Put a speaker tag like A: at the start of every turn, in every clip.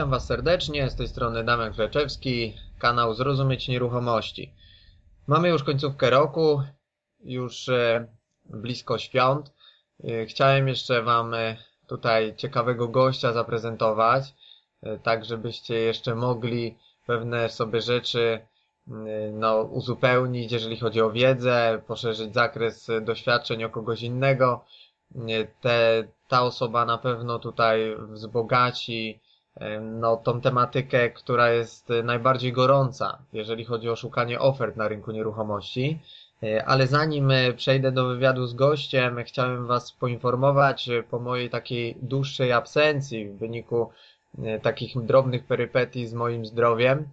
A: Witam Was serdecznie, z tej strony Damian Kleczewski, kanał Zrozumieć Nieruchomości. Mamy już końcówkę roku, już e, blisko świąt. E, chciałem jeszcze Wam e, tutaj ciekawego gościa zaprezentować, tak żebyście jeszcze mogli pewne sobie rzeczy no, uzupełnić, jeżeli chodzi o wiedzę, poszerzyć zakres doświadczeń o kogoś innego. Te, ta osoba na pewno tutaj wzbogaci no, tą tematykę, która jest najbardziej gorąca, jeżeli chodzi o szukanie ofert na rynku nieruchomości. E, ale zanim e, przejdę do wywiadu z gościem, chciałem Was poinformować e, po mojej takiej dłuższej absencji w wyniku takich drobnych perypetii z moim zdrowiem.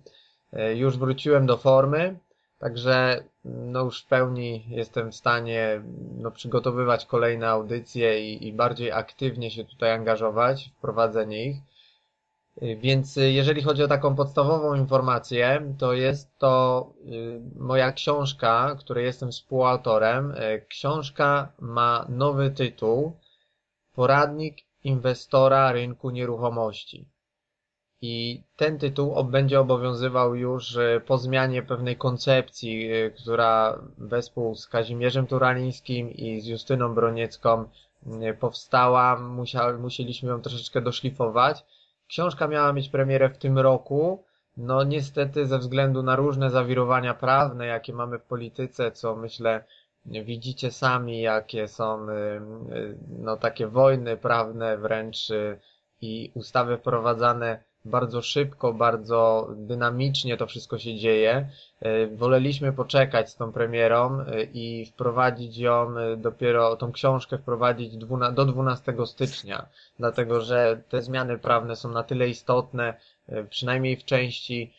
A: Już wróciłem do formy, także no już w pełni jestem w stanie no, przygotowywać kolejne audycje i, i bardziej aktywnie się tutaj angażować w prowadzenie ich. Y, więc y, jeżeli chodzi o taką podstawową informację, to jest to y, moja książka, której jestem współautorem. Książka ma nowy tytuł Poradnik inwestora rynku nieruchomości. I ten tytuł będzie obowiązywał już po zmianie pewnej koncepcji, która wespół z Kazimierzem Turalińskim i z Justyną Broniecką powstała. musieliśmy ją troszeczkę doszlifować Książka miała mieć premierę w tym roku. No niestety ze względu na różne zawirowania prawne, jakie mamy w polityce, co myślę widzicie sami, jakie są y, y, no takie wojny prawne wręcz y, i ustawy wprowadzane bardzo szybko, bardzo dynamicznie to wszystko się dzieje. E, woleliśmy poczekać z tą premierą e, i wprowadzić ją e, dopiero, tą książkę wprowadzić do 12 stycznia, dlatego że te zmiany prawne są na tyle istotne, przynajmniej w części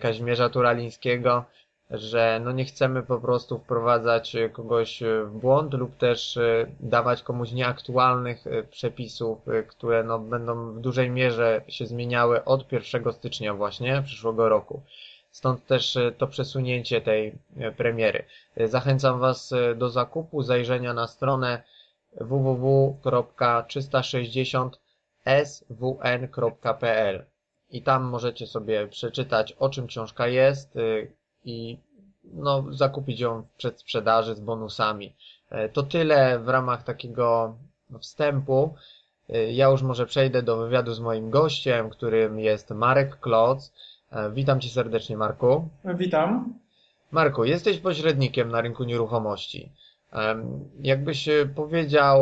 A: Kazimierza Turalińskiego, że no nie chcemy po prostu wprowadzać kogoś w błąd lub też dawać komuś nieaktualnych przepisów, które no będą w dużej mierze się zmieniały od 1 stycznia właśnie przyszłego roku. Stąd też to przesunięcie tej premiery. Zachęcam Was do zakupu, zajrzenia na stronę www.360swn.pl i tam możecie sobie przeczytać o czym książka jest, i no, zakupić ją w przedsprzedaży z bonusami. E, to tyle w ramach takiego wstępu. E, ja już może przejdę do wywiadu z moim gościem, którym jest Marek Kloc. E, witam Cię serdecznie, Marku.
B: Witam.
A: Marku, jesteś pośrednikiem na rynku nieruchomości. Jakbyś powiedział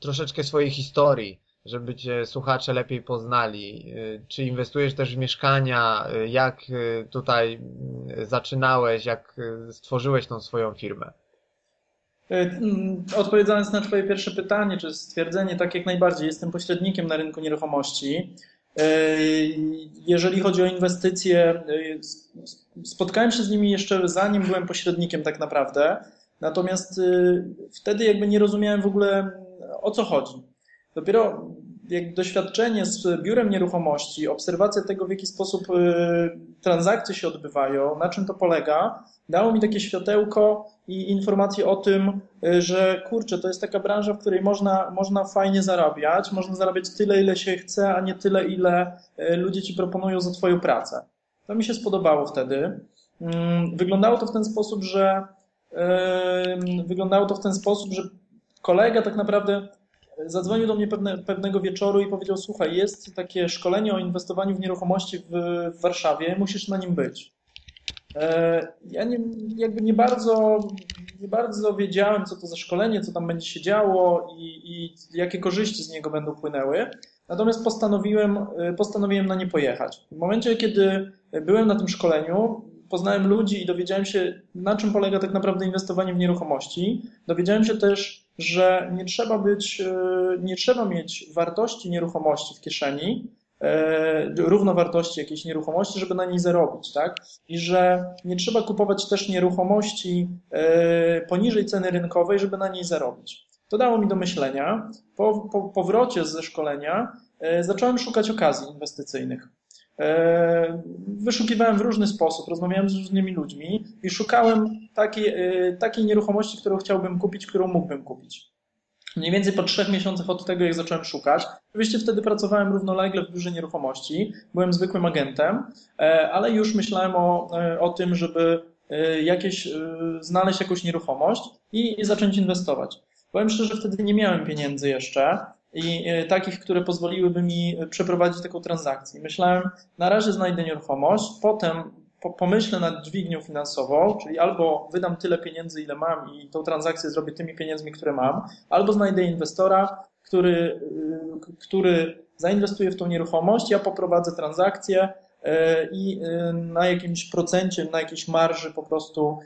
A: troszeczkę swojej historii, żeby Cię słuchacze lepiej poznali? Y, czy inwestujesz też w mieszkania? Y, jak y, tutaj zaczynałeś? Jak stworzyłeś tą swoją firmę?
B: Mm, odpowiadając na Twoje pierwsze pytanie, czy stwierdzenie, tak jak najbardziej, jestem pośrednikiem na rynku nieruchomości. Jeżeli chodzi o inwestycje, spotkałem się z nimi jeszcze zanim byłem pośrednikiem, tak naprawdę. Natomiast wtedy jakby nie rozumiałem w ogóle o co chodzi. Dopiero jak doświadczenie z biurem nieruchomości, obserwacja tego, w jaki sposób y, transakcje się odbywają, na czym to polega, dało mi takie światełko i informacje o tym, y, że kurczę, to jest taka branża, w której można, można fajnie zarabiać, można zarabiać tyle, ile się chce, a nie tyle, ile y, ludzie ci proponują za twoją pracę. To mi się spodobało wtedy. Mm, wyglądało to w ten sposób, że wyglądało to w ten sposób, że kolega tak naprawdę zadzwonił do mnie pewne, pewnego wieczoru i powiedział: Słuchaj, jest takie szkolenie o inwestowaniu w nieruchomości w, w Warszawie, musisz na nim być. E, ja nie, jakby nie bardzo, nie bardzo wiedziałem, co to za szkolenie, co tam będzie się działo i, i jakie korzyści z niego będą płynęły. Natomiast postanowiłem, e, postanowiłem na nie pojechać. W momencie, kiedy byłem na tym szkoleniu, poznałem ludzi i dowiedziałem się, na czym polega tak naprawdę inwestowanie w nieruchomości. Dowiedziałem się też, że nie trzeba być, e, nie trzeba mieć wartości nieruchomości w kieszeni, e, równowartości jakiejś nieruchomości, żeby na niej zarobić, tak? I że nie trzeba kupować też nieruchomości e, poniżej ceny rynkowej, żeby na niej zarobić. To dało mi do myślenia. Po, po powrocie ze szkolenia zacząłem szukać okazji inwestycyjnych. E, wyszukiwałem w różny sposób, rozmawiałem z różnymi ludźmi i szukałem takiej, e, takiej nieruchomości, którą chciałbym kupić, którą mógłbym kupić. Mniej więcej po trzech miesiącach od tego, jak zacząłem szukać. Oczywiście wtedy pracowałem równolegle w biurze nieruchomości, byłem zwykłym agentem, e, ale już myślałem o, o tym, żeby jakieś, znaleźć jakąś nieruchomość i, i zacząć inwestować. Powiem szczerze, wtedy nie miałem pieniędzy jeszcze i takich, które pozwoliłyby mi przeprowadzić taką transakcję. Myślałem, na razie znajdę nieruchomość, potem pomyślę nad dźwignią finansową, czyli albo wydam tyle pieniędzy, ile mam i tą transakcję zrobię tymi pieniędzmi, które mam, albo znajdę inwestora, który, y, który zainwestuje w tą nieruchomość, ja poprowadzę transakcję i na jakimś procencie, na jakiejś marży po prostu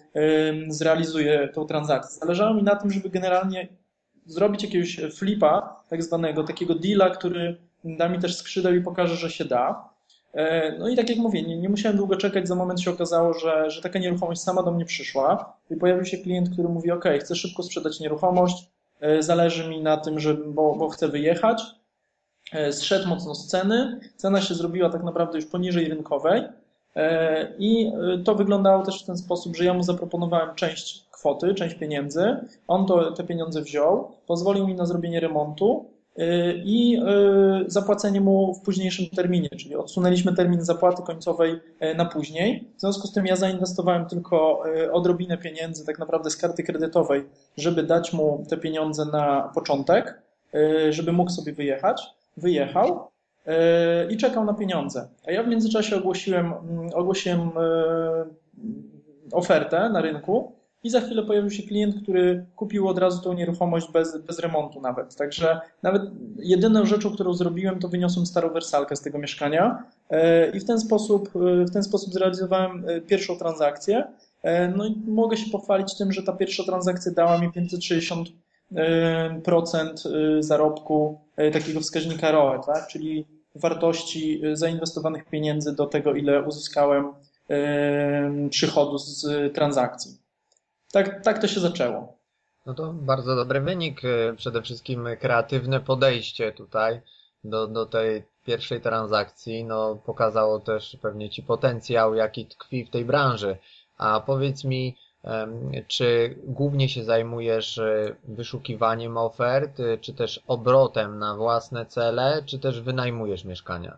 B: zrealizuję tą transakcję. Zależało mi na tym, żeby generalnie zrobić jakiegoś flipa, tak zwanego, takiego deala, który da mi też skrzydeł i pokaże, że się da. E, no i tak jak mówię, nie, nie, musiałem długo czekać, za moment się okazało, że, że taka nieruchomość sama do mnie przyszła i pojawił się klient, który mówi, ok, chcę szybko sprzedać nieruchomość, e, zależy mi na tym, że, bo, bo chcę wyjechać, e, zszedł mocno z ceny, cena się zrobiła tak naprawdę już poniżej rynkowej i to wyglądało też w ten sposób, że ja mu zaproponowałem część kwoty, część pieniędzy, on to, te pieniądze wziął, pozwolił mi na zrobienie remontu, Y, i zapłacenie mu w późniejszym terminie, czyli odsunęliśmy termin zapłaty końcowej na później. W związku z tym ja zainwestowałem tylko odrobinę pieniędzy tak naprawdę z karty kredytowej, żeby dać mu te pieniądze na początek, żeby mógł sobie wyjechać. Wyjechał i czekał na pieniądze. A ja w międzyczasie ogłosiłem, mm, ogłosiłem ofertę na rynku i za chwilę pojawił się klient, który kupił od razu tą nieruchomość bez, bez remontu nawet. Także nawet jedyną rzeczą, którą zrobiłem, to wyniosłem starą wersalkę z tego mieszkania e, i w ten sposób, w ten sposób zrealizowałem pierwszą transakcję. No i mogę się pochwalić tym, że ta pierwsza transakcja dała mi 560 procent zarobku takiego wskaźnika ROE, tak? czyli wartości zainwestowanych pieniędzy do tego, ile uzyskałem przychodu z transakcji tak, tak to się zaczęło.
A: No to bardzo dobry wynik. Y, przede wszystkim kreatywne podejście tutaj do, do tej pierwszej transakcji. No, pokazało też pewnie Ci potencjał, jaki tkwi w tej branży. A powiedz mi, czy głównie się zajmujesz y, wyszukiwaniem ofert, y, czy też obrotem na własne cele, czy też wynajmujesz mieszkania?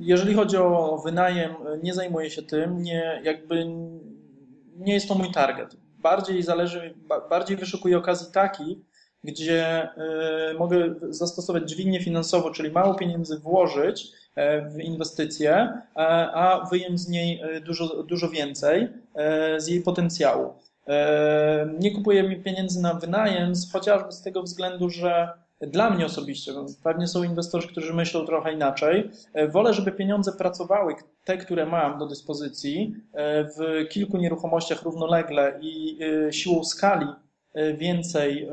B: Jeżeli chodzi o wynajem, nie zajmuję się tym, nie, jakby nie jest to mój target. Bardziej zależy, bardziej wyszukuję okazji takich, gdzie mogę zastosować dźwignię finansową, czyli mało pieniędzy włożyć e, w inwestycje, a wyjąć z niej e, dużo, dużo więcej e, z jej potencjału. Nie kupuję pieniędzy na wynajem, chociażby z tego względu, że dla mnie osobiście, pewnie są inwestorzy, którzy myślą trochę inaczej, e, wolę, żeby pieniądze pracowały, te, które mam do dyspozycji, e, w kilku nieruchomościach równolegle i e, siłą skali więcej,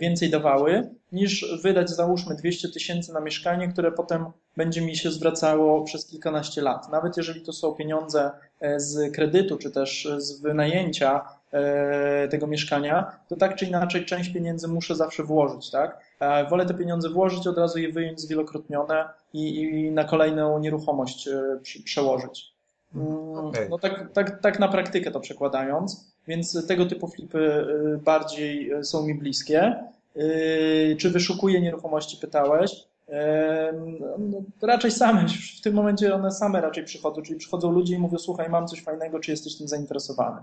B: więcej dawały, niż wydać załóżmy 200 tysięcy na mieszkanie, które potem będzie mi się zwracało przez kilkanaście lat. Nawet jeżeli to są pieniądze z kredytu, czy też z wynajęcia tego mieszkania, to tak czy inaczej część pieniędzy muszę zawsze włożyć, tak? E, wolę te pieniądze włożyć, od razu je wyjąć zwielokrotnione i, i na kolejną nieruchomość e, przełożyć. Mm, okay. No tak, tak, tak na praktykę to przekładając, więc tego typu flipy e, bardziej są mi bliskie. Czy wyszukuję nieruchomości, pytałeś. No, raczej same, w tym momencie one same raczej przychodzą, czyli przychodzą ludzie i mówią, słuchaj, mam coś fajnego, czy jesteś tym zainteresowany.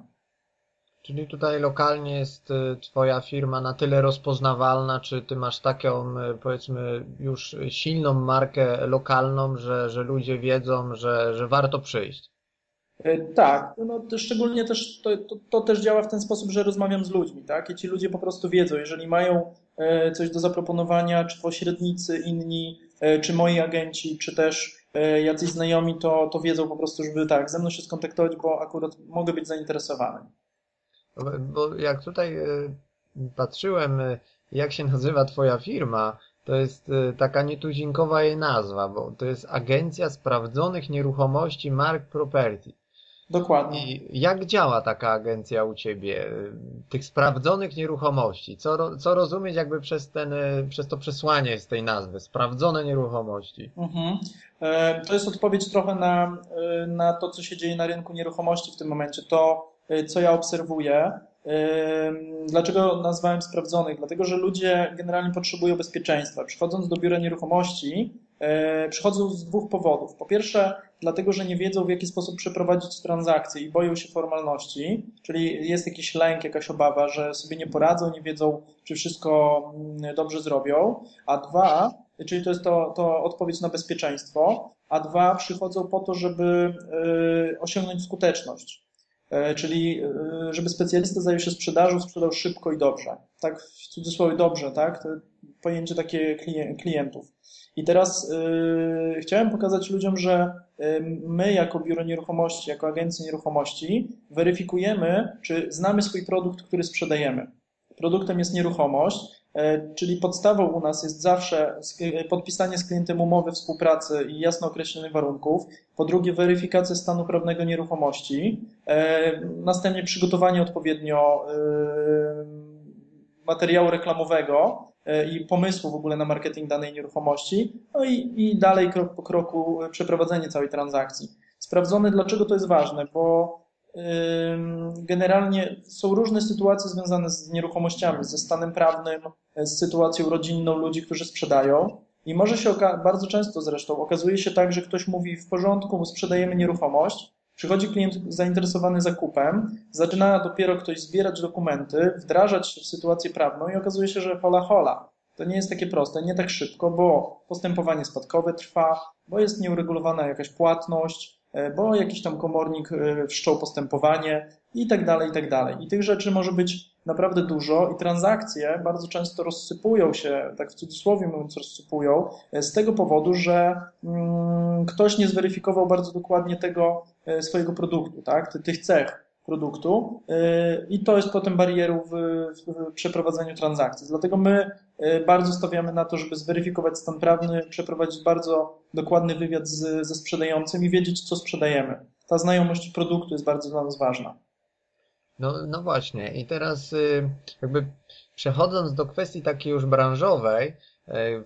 A: Czyli tutaj lokalnie jest y, Twoja firma na tyle rozpoznawalna, czy Ty masz taką, y, powiedzmy, już silną markę lokalną, że, że ludzie wiedzą, że, że warto przyjść?
B: Y, tak, no, szczególnie też to, to, to, też działa w ten sposób, że rozmawiam z ludźmi, tak? I ci ludzie po prostu wiedzą, jeżeli mają coś do zaproponowania, czy pośrednicy inni, czy moi agenci, czy też jacyś znajomi, to, to wiedzą po prostu, żeby tak, ze mną się skontaktować, bo akurat mogę być zainteresowany.
A: Bo jak tutaj e, patrzyłem, e, jak się nazywa twoja firma, to jest e, taka nietuzinkowa jej nazwa, bo to jest Agencja Sprawdzonych Nieruchomości Mark Property.
B: Dokładnie.
A: I jak działa taka agencja u Ciebie? Tych sprawdzonych nieruchomości. Co, co rozumieć jakby przez, ten, przez to przesłanie z tej nazwy? Sprawdzone nieruchomości. Mhm.
B: To jest odpowiedź trochę na, na to, co się dzieje na rynku nieruchomości w tym momencie. To Y, co ja obserwuję, Dlaczego nazwałem sprawdzonych? Dlatego, że ludzie generalnie potrzebują bezpieczeństwa. Przychodząc do biura nieruchomości, e, przychodzą z dwóch powodów. Po pierwsze, dlatego, że nie wiedzą, w jaki sposób przeprowadzić transakcję i boją się formalności, czyli jest jakiś lęk, jakaś obawa, że sobie nie poradzą, nie wiedzą, czy wszystko mm, dobrze zrobią. A dwa, czyli to jest to, to odpowiedź na bezpieczeństwo, a dwa, przychodzą po to, żeby e, osiągnąć skuteczność. E, czyli e, żeby specjalista zajął się sprzedażą, sprzedał szybko i dobrze. Tak w cudzysłowie dobrze, tak? To pojęcie takie klientów. I teraz yy, chciałem pokazać ludziom, że my jako biuro nieruchomości, jako agencja nieruchomości weryfikujemy, czy znamy swój produkt, który sprzedajemy. Produktem jest nieruchomość, E, czyli podstawą u nas jest zawsze e, podpisanie z klientem umowy współpracy i jasno określonych warunków. Po drugie, weryfikacja stanu prawnego nieruchomości. Następnie przygotowanie odpowiednio materiału reklamowego i pomysłu w ogóle na marketing danej nieruchomości. No i, i dalej krok po kroku przeprowadzenie całej transakcji. Sprawdzone, dlaczego to jest ważne, bo Generalnie są różne sytuacje związane z nieruchomościami, ze stanem prawnym, z sytuacją rodzinną ludzi, którzy sprzedają. I może się bardzo często zresztą okazuje się tak, że ktoś mówi w porządku, sprzedajemy nieruchomość, przychodzi klient zainteresowany zakupem, zaczyna dopiero ktoś zbierać dokumenty, wdrażać sytuację prawną i okazuje się, że hola hola. To nie jest takie proste, nie tak szybko, bo postępowanie spadkowe trwa, bo jest nieuregulowana jakaś płatność, E, bo jakiś tam komornik e, wszczął postępowanie i tak dalej, i tak dalej. I tych rzeczy może być naprawdę dużo i transakcje bardzo często rozsypują się, tak w cudzysłowie mówiąc, rozsypują e, z tego powodu, że mm, ktoś nie zweryfikował bardzo dokładnie tego swojego produktu, tak, tych cech produktu i to jest potem barierą w, w przeprowadzeniu transakcji. Dlatego my bardzo stawiamy na to, żeby zweryfikować stan prawny, przeprowadzić bardzo dokładny wywiad z, ze sprzedającym i wiedzieć, co sprzedajemy. Ta znajomość produktu jest bardzo dla nas ważna.
A: No, no właśnie. I teraz y, jakby przechodząc do kwestii takiej już branżowej, y,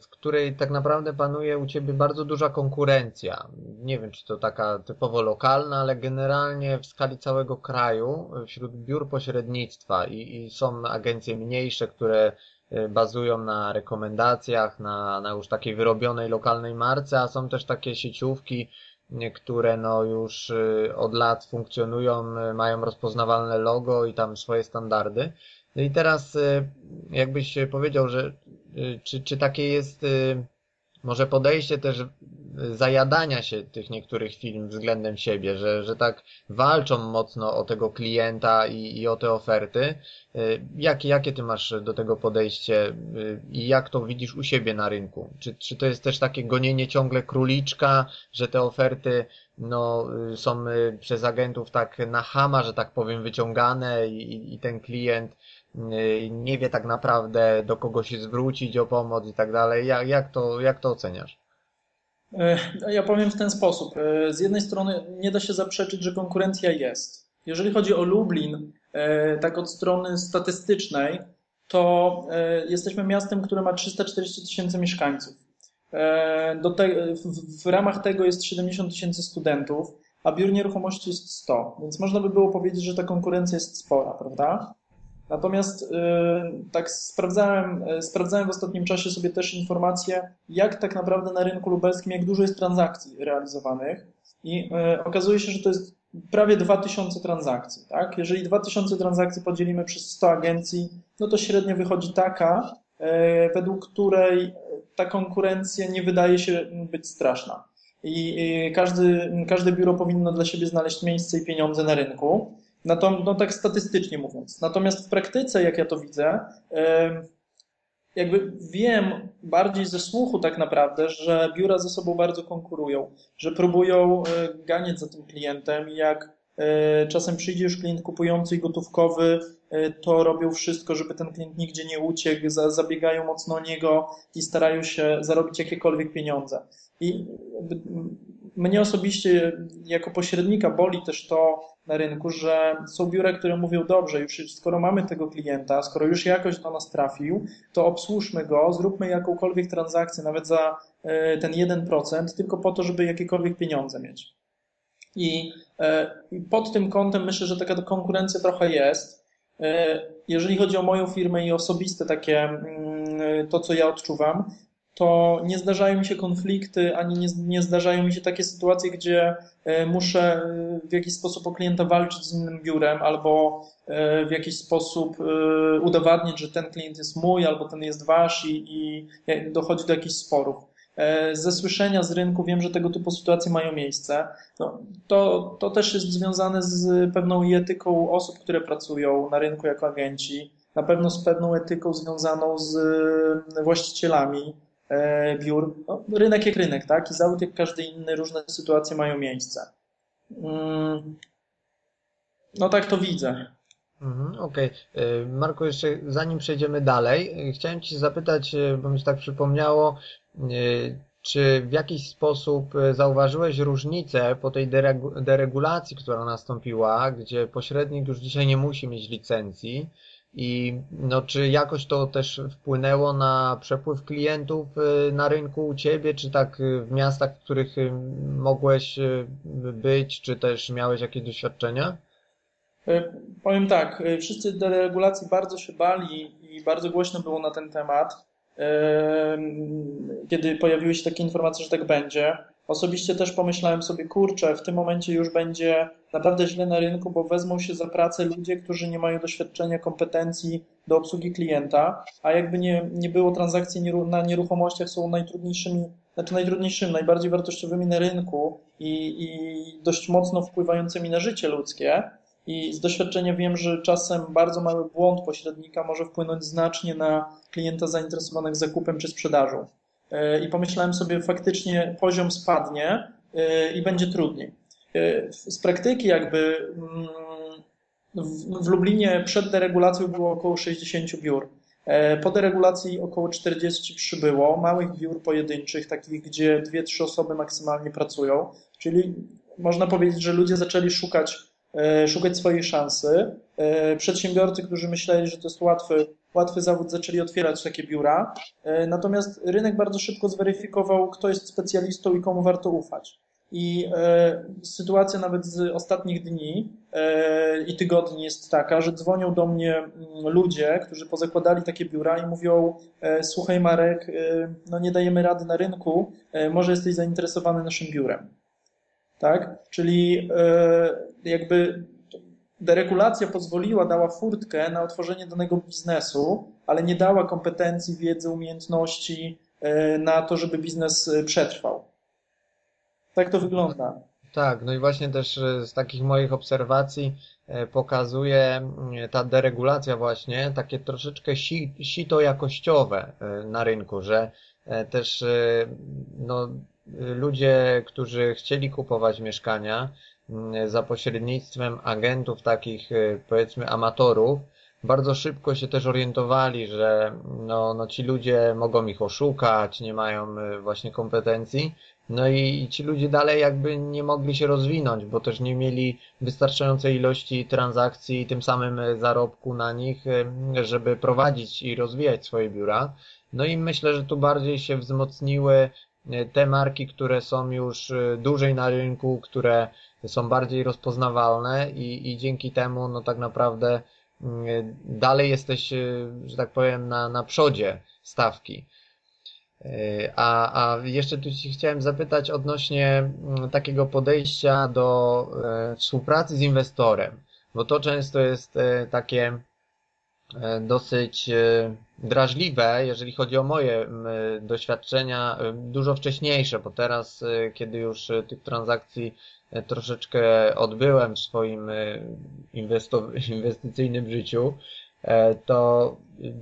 A: w której tak naprawdę panuje u Ciebie bardzo duża konkurencja. Nie wiem, czy to taka typowo lokalna, ale generalnie w skali całego kraju wśród biur pośrednictwa i, i są agencje mniejsze, które Y, bazują na rekomendacjach, na, na już takiej wyrobionej lokalnej marce, a są też takie sieciówki, y, które no już y, od lat funkcjonują, mają rozpoznawalne logo i tam swoje standardy. No i teraz jakbyś powiedział, że czy, czy takie jest może podejście też zajadania się tych niektórych firm względem siebie, że, że tak walczą mocno o tego klienta i, i o te oferty. Y, jakie, jakie ty masz do tego podejście y, i jak to widzisz u siebie na rynku? Czy, czy to jest też takie gonienie ciągle króliczka, że te oferty no, y, są przez agentów tak na hama, że tak powiem, wyciągane i, i ten klient nie wie tak naprawdę do kogo się zwrócić o pomoc i tak dalej. Jak, jak, to, jak to oceniasz?
B: E, ja powiem w ten sposób. E, z jednej strony nie da się zaprzeczyć, że konkurencja jest. Jeżeli chodzi o Lublin, e, tak od strony statystycznej, to jesteśmy miastem, które ma 340 tysięcy mieszkańców. Te, w, w ramach tego jest 70 tysięcy studentów, a biur nieruchomości jest 100, więc można by było powiedzieć, że ta konkurencja jest spora, prawda? Natomiast y, tak sprawdzałem, y, sprawdzałem w ostatnim czasie sobie też informacje, jak tak naprawdę na rynku lubelskim, jak dużo jest transakcji realizowanych i y, okazuje się, że to jest prawie 2000 transakcji. Tak? Jeżeli 2000 transakcji podzielimy przez 100 agencji, no to średnio wychodzi taka, według której ta konkurencja nie wydaje się być straszna. I każdy, każde biuro powinno dla siebie znaleźć miejsce i pieniądze na rynku. To, no tak statystycznie mówiąc. Natomiast w praktyce, jak ja to widzę, jakby wiem bardziej ze słuchu tak naprawdę, że biura ze sobą bardzo konkurują, że próbują e, ganiać za tym klientem i jak e, czasem przyjdzie już klient kupujący i gotówkowy, e, to robią wszystko, żeby ten klient nigdzie nie uciekł, zabiegają mocno o niego i starają się zarobić jakiekolwiek pieniądze. I mnie osobiście jako pośrednika boli też to na rynku, że są biura, które mówią dobrze, już skoro mamy tego klienta, skoro już jakoś do nas trafił, to obsłużmy go, zróbmy jakąkolwiek transakcję, nawet za e, ten 1%, tylko po to, żeby jakiekolwiek pieniądze mieć. I, e, I pod tym kątem myślę, że taka konkurencja trochę jest. Jeżeli chodzi o moją firmę i osobiste takie, mm, to co ja odczuwam, to nie zdarzają mi się konflikty, ani nie, nie zdarzają mi się takie sytuacje, gdzie e, muszę e, w jakiś sposób o klienta walczyć z innym biurem, albo e, w jakiś sposób udowadniać, że ten klient jest mój, albo ten jest wasz i, i dochodzi do jakichś sporów. Ze słyszenia z rynku wiem, że tego typu sytuacje mają miejsce. No, to, to też jest związane z pewną etyką osób, które pracują na rynku jako agenci, na pewno z pewną etyką związaną z właścicielami, biur. No, rynek jak rynek, tak? I zawód jak każdy inny, różne sytuacje mają miejsce. Mm, no tak to widzę.
A: Mhm, Okej. Okay. E, Marku, jeszcze zanim przejdziemy dalej, e, chciałem Cię zapytać, bo mi się tak przypomniało, czy w jakiś sposób zauważyłeś różnicę po tej deregulacji, która nastąpiła, gdzie pośrednik już dzisiaj nie musi mieć licencji, i no, czy jakoś to też wpłynęło na przepływ klientów y, na rynku u Ciebie, czy tak y, w miastach, w których y, mogłeś być, czy też miałeś jakieś doświadczenia?
B: Powiem tak, wszyscy deregulacji bardzo się bali i bardzo głośno było na ten temat, kiedy pojawiły się takie informacje, że tak będzie. Osobiście też pomyślałem sobie, kurczę, w tym momencie już będzie naprawdę źle na rynku, bo wezmą się za pracę ludzie, którzy nie mają doświadczenia, kompetencji do obsługi klienta, a jakby nie, nie było transakcji na nieruchomościach są najtrudniejszymi, znaczy najtrudniejszymi, najbardziej wartościowymi na rynku i, i dość mocno wpływającymi na życie ludzkie. I z doświadczenia wiem, że czasem bardzo mały błąd pośrednika może wpłynąć znacznie na klienta zainteresowanych zakupem czy sprzedażą. E, i pomyślałem sobie, faktycznie poziom spadnie e, i będzie trudniej. E, z praktyki jakby mm, w Lublinie przed deregulacją było około 60 biur. Po deregulacji około 40 przybyło, małych biur pojedynczych, takich, gdzie dwie, trzy osoby maksymalnie pracują. Czyli można powiedzieć, że ludzie zaczęli szukać, szukać swojej szansy. Przedsiębiorcy, którzy myśleli, że to jest łatwy łatwy zawód zaczęli otwierać takie biura. E, natomiast rynek bardzo szybko zweryfikował, kto jest specjalistą i komu warto ufać. I e, sytuacja nawet z ostatnich dni e, i tygodni jest taka, że dzwonią do mnie mm, ludzie, którzy pozakładali takie biura i mówią: e, Słuchaj, Marek, e, no nie dajemy rady na rynku, e, może jesteś zainteresowany naszym biurem. Tak? Czyli jakby deregulacja pozwoliła, dała furtkę na otworzenie danego biznesu, ale nie dała kompetencji, wiedzy, umiejętności e, na to, żeby biznes e, przetrwał. Tak to wygląda.
A: Tak, no i właśnie też e, z takich moich obserwacji pokazuje ta deregulacja właśnie takie troszeczkę sito jakościowe na rynku, że też no, ludzie, którzy chcieli kupować mieszkania, Mm, za pośrednictwem agentów takich y, powiedzmy amatorów bardzo szybko się też orientowali, że no, no ci ludzie mogą ich oszukać, nie mają y, właśnie kompetencji. No i ci ludzie dalej jakby nie mogli się rozwinąć, bo też nie mieli wystarczającej ilości transakcji i tym samym y, zarobku na nich, żeby prowadzić i rozwijać swoje biura. No i myślę, że tu bardziej się wzmocniły te marki, które są już dłużej na rynku, które są bardziej rozpoznawalne i, i dzięki temu no tak naprawdę mm, dalej jesteś, y, że tak powiem, na, na przodzie stawki. Y, a, a jeszcze tu ci chciałem zapytać odnośnie takiego podejścia do y, współpracy z inwestorem, bo to często jest takie dosyć drażliwe, jeżeli chodzi o moje doświadczenia, dużo wcześniejsze, bo teraz, kiedy już tych transakcji E, troszeczkę odbyłem w swoim e, inwestycyjnym życiu, e, to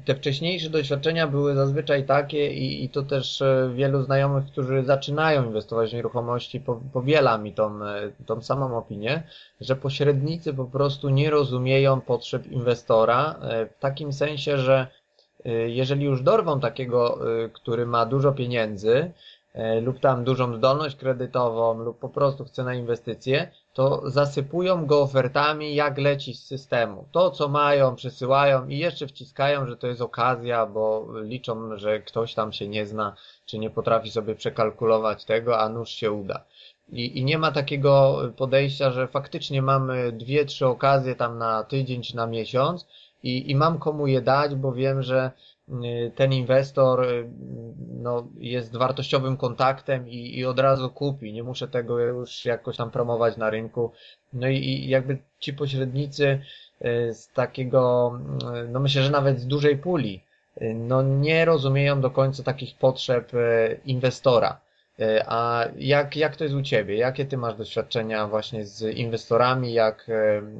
A: te wcześniejsze doświadczenia były zazwyczaj takie i, i to też wielu znajomych, którzy zaczynają inwestować w nieruchomości, powiela mi tą, tą samą opinię, że pośrednicy po prostu nie rozumieją potrzeb inwestora w takim sensie, że jeżeli już dorwą takiego, który ma dużo pieniędzy, e, lub tam dużą zdolność kredytową lub po prostu chce na inwestycje, to zasypują go ofertami jak leci z systemu. To co mają przesyłają i jeszcze wciskają, że to jest okazja, bo liczą, że ktoś tam się nie zna, czy nie potrafi sobie przekalkulować tego, a nuż się uda. I, I nie ma takiego podejścia, że faktycznie mamy dwie, trzy okazje tam na tydzień czy na miesiąc i, i mam komu je dać, bo wiem, że y, ten inwestor y, no, jest wartościowym kontaktem i, i od razu kupi. Nie muszę tego już jakoś tam promować na rynku. No i, i jakby ci pośrednicy y, z takiego, no myślę, że nawet z dużej puli, no nie rozumieją do końca takich potrzeb inwestora. A jak, jak to jest u Ciebie? Jakie Ty masz doświadczenia właśnie z inwestorami? Jak,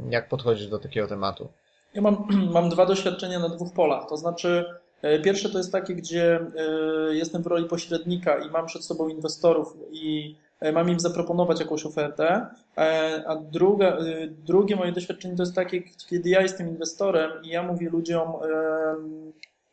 A: jak podchodzisz do takiego tematu?
B: Ja mam, mam dwa doświadczenia na dwóch polach. To znaczy, e, pierwsze to jest takie, gdzie jestem w roli pośrednika i mam przed sobą inwestorów i mam im zaproponować jakąś ofertę, a druga, drugie moje doświadczenie to jest takie, kiedy ja jestem inwestorem i ja mówię ludziom,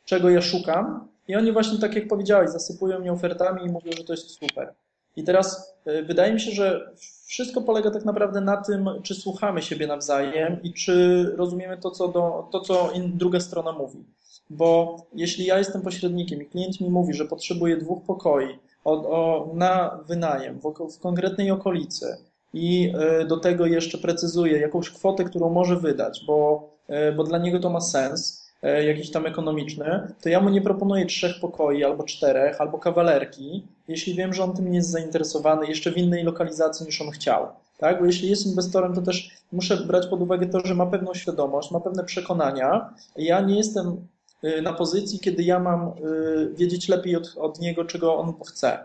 B: czego ja szukam, i oni właśnie, tak jak powiedziałeś, zasypują mnie ofertami i mówią, że to jest super. I teraz wydaje mi się, że wszystko polega tak naprawdę na tym, czy słuchamy siebie nawzajem i czy rozumiemy to, co, do, to, co druga strona mówi. Bo jeśli ja jestem pośrednikiem i klient mi mówi, że potrzebuje dwóch pokoi o, o, na wynajem w, w konkretnej okolicy i y, do tego jeszcze precyzuje jakąś kwotę, którą może wydać, bo, y, bo dla niego to ma sens, jakiś tam ekonomiczny, to ja mu nie proponuję trzech pokoi, albo czterech, albo kawalerki, jeśli wiem, że on tym nie jest zainteresowany jeszcze w innej lokalizacji niż on chciał. Tak? Bo jeśli jest inwestorem, to też muszę brać pod uwagę to, że ma pewną świadomość, ma pewne przekonania. Ja nie jestem y, na pozycji, kiedy ja mam y, wiedzieć lepiej od, od niego, czego on chce.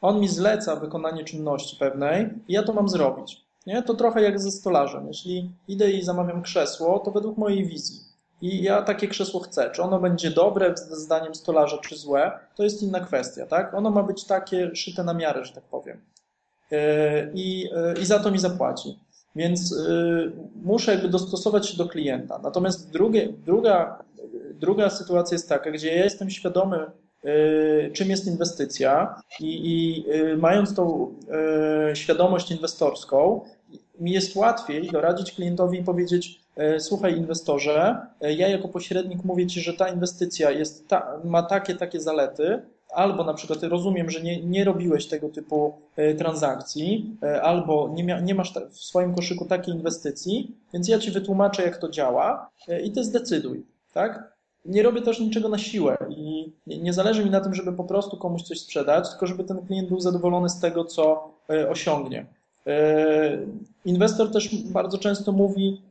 B: On mi zleca wykonanie czynności pewnej i ja to mam zrobić. Nie? To trochę jak ze stolarzem. Jeśli idę i zamawiam krzesło, to według mojej wizji. I ja takie krzesło chcę. Czy ono będzie dobre zdaniem stolarza, czy złe, to jest inna kwestia, tak? Ono ma być takie szyte na miarę, że tak powiem. E, I, e, i za to mi zapłaci. Więc e, muszę jakby dostosować się do klienta. Natomiast drugie, druga, druga sytuacja jest taka, gdzie ja jestem świadomy, czym jest inwestycja i, i mając tą świadomość inwestorską, mi jest łatwiej doradzić klientowi i powiedzieć, słuchaj inwestorze, e, ja jako pośrednik mówię Ci, że ta inwestycja jest ta, ma takie, takie zalety, albo na przykład rozumiem, że nie, nie robiłeś tego typu e, transakcji, albo nie, nie masz w swoim koszyku takiej inwestycji, więc ja Ci wytłumaczę, jak to działa i Ty zdecyduj, tak? Nie robię też niczego na siłę i nie zależy mi na tym, żeby po prostu komuś coś sprzedać, tylko żeby ten klient był zadowolony z tego, co osiągnie. Inwestor też bardzo często mówi,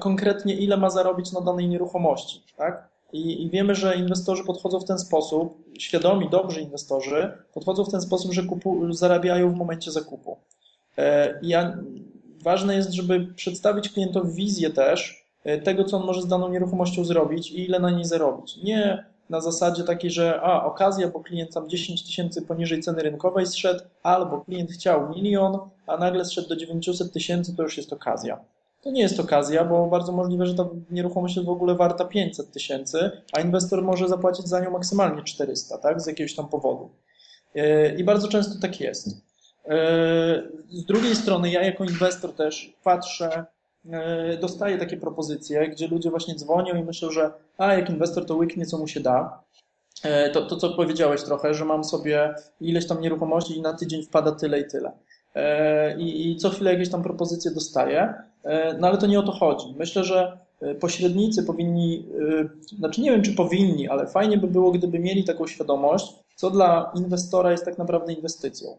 B: konkretnie ile ma zarobić na danej nieruchomości. Tak? I, I, wiemy, że inwestorzy podchodzą w ten sposób, świadomi, dobrzy inwestorzy, podchodzą w ten sposób, że kupu, zarabiają w momencie zakupu. E, ja, ważne jest, żeby przedstawić klientowi wizję też e, tego, co on może z daną nieruchomością zrobić i ile na niej zarobić. Nie na zasadzie takiej, że a, okazja, bo klient tam 10 tysięcy poniżej ceny rynkowej zszedł, albo klient chciał milion, a nagle zszedł do 900 tysięcy, to już jest okazja to nie jest okazja, bo bardzo możliwe, że ta nieruchomość jest w ogóle warta 500 tysięcy, a inwestor może zapłacić za nią maksymalnie 400, tak, z jakiegoś tam powodu. E, I bardzo często tak jest. E, z drugiej strony, ja jako inwestor też patrzę, e, dostaję takie propozycje, gdzie ludzie właśnie dzwonią i myślą, że a jak inwestor to łyknie, co mu się da. To, to co powiedziałeś trochę, że mam sobie ileś tam nieruchomości i na tydzień wpada tyle i tyle. I, i co chwilę jakieś tam propozycje dostaję. E, no ale to nie o to chodzi. Myślę, że e, pośrednicy powinni, e, znaczy nie wiem czy powinni, ale fajnie by było, gdyby mieli taką świadomość, co dla inwestora jest tak naprawdę inwestycją.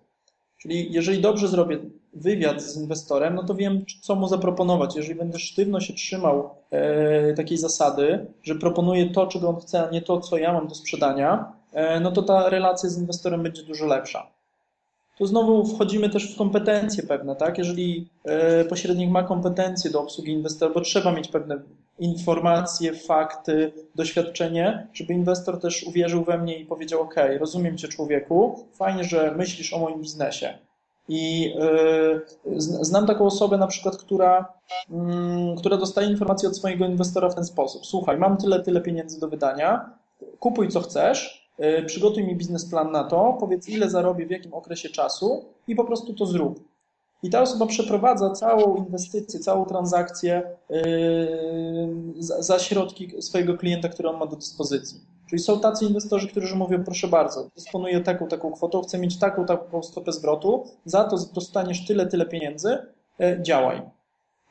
B: Czyli jeżeli dobrze zrobię wywiad z inwestorem, no to wiem, co mu zaproponować. Jeżeli będę sztywno się trzymał e, takiej zasady, że proponuję to, czego on chce, a nie to, co ja mam do sprzedania, e, no to ta relacja z inwestorem będzie dużo lepsza tu znowu wchodzimy też w kompetencje pewne, tak? Jeżeli e, pośrednik ma kompetencje do obsługi inwestora, bo trzeba mieć pewne informacje, fakty, doświadczenie, żeby inwestor też uwierzył we mnie i powiedział: OK, rozumiem Cię, człowieku, fajnie, że myślisz o moim biznesie. I e, znam taką osobę, na przykład, która, mm, która dostaje informacje od swojego inwestora w ten sposób: Słuchaj, mam tyle, tyle pieniędzy do wydania, kupuj co chcesz, przygotuj mi biznesplan na to, powiedz ile zarobię w jakim okresie czasu i po prostu to zrób. I ta osoba przeprowadza całą inwestycję, całą transakcję za środki swojego klienta, który on ma do dyspozycji. Czyli są tacy inwestorzy, którzy mówią, proszę bardzo, dysponuję taką, taką kwotą, chcę mieć taką, taką stopę zwrotu, za to dostaniesz tyle, tyle pieniędzy, e, działaj.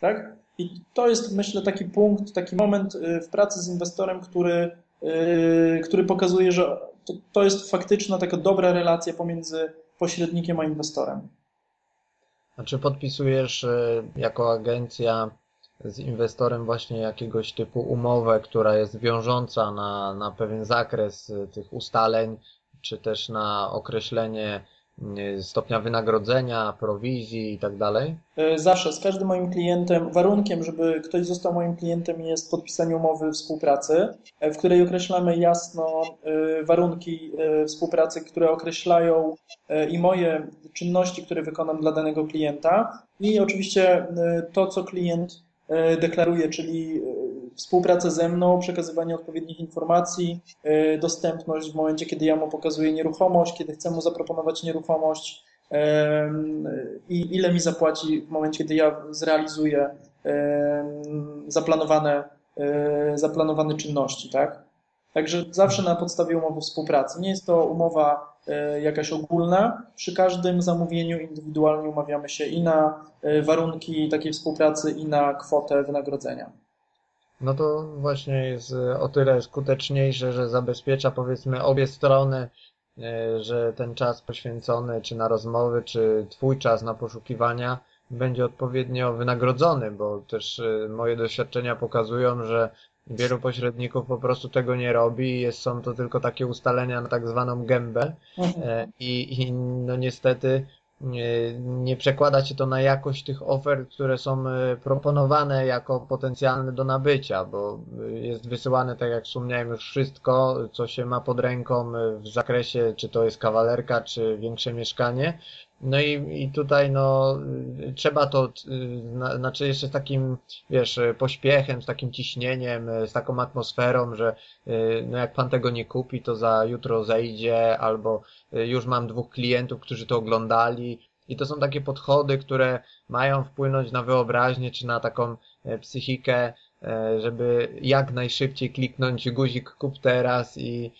B: Tak? I to jest, myślę, taki punkt, taki moment e, w pracy z inwestorem, który, e, który pokazuje, że to, to jest faktyczna taka dobra relacja pomiędzy pośrednikiem a inwestorem.
A: A czy podpisujesz jako agencja z inwestorem właśnie jakiegoś typu umowę, która jest wiążąca na, na pewien zakres y, tych ustaleń, czy też na określenie stopnia wynagrodzenia, prowizji i tak dalej?
B: E, zawsze, z każdym moim klientem, warunkiem, żeby ktoś został moim klientem jest podpisanie umowy współpracy, e, w której określamy jasno e, warunki współpracy, które określają i moje czynności, które wykonam dla danego klienta i oczywiście to, co klient deklaruje, czyli e, współpracę ze mną, przekazywanie odpowiednich informacji, e, dostępność w momencie, kiedy ja mu pokazuję nieruchomość, kiedy chcę mu zaproponować nieruchomość i ile mi zapłaci w momencie, kiedy ja zrealizuję zaplanowane, zaplanowane czynności, tak? Także zawsze na podstawie umowy współpracy. Nie jest to umowa e, jakaś ogólna. Przy każdym zamówieniu indywidualnie umawiamy się i na e, warunki takiej współpracy, i na kwotę wynagrodzenia.
A: No to właśnie jest e, o tyle skuteczniejsze, że zabezpiecza powiedzmy obie strony, że ten czas poświęcony czy na rozmowy, czy twój czas na poszukiwania będzie odpowiednio wynagrodzony, bo też moje doświadczenia pokazują, że Wielu pośredników po prostu tego nie robi. Jest, są to tylko takie ustalenia na tak zwaną gębę mhm. e, i, i no niestety nie, przekłada się to na jakość tych ofert, które są e, proponowane jako potencjalne do nabycia, bo jest wysyłane, tak jak wspomniałem, już wszystko, co się ma pod ręką w zakresie, czy to jest kawalerka, czy większe mieszkanie no i, i tutaj no trzeba to, y, znaczy jeszcze z takim, wiesz, pośpiechem, z takim ciśnieniem, z taką atmosferą, że y, no jak pan tego nie kupi, to za jutro zejdzie, albo y, już mam dwóch klientów, którzy to oglądali. I to są takie podchody, które mają wpłynąć na wyobraźnię, czy na taką e, psychikę, e, żeby jak najszybciej kliknąć guzik kup teraz i,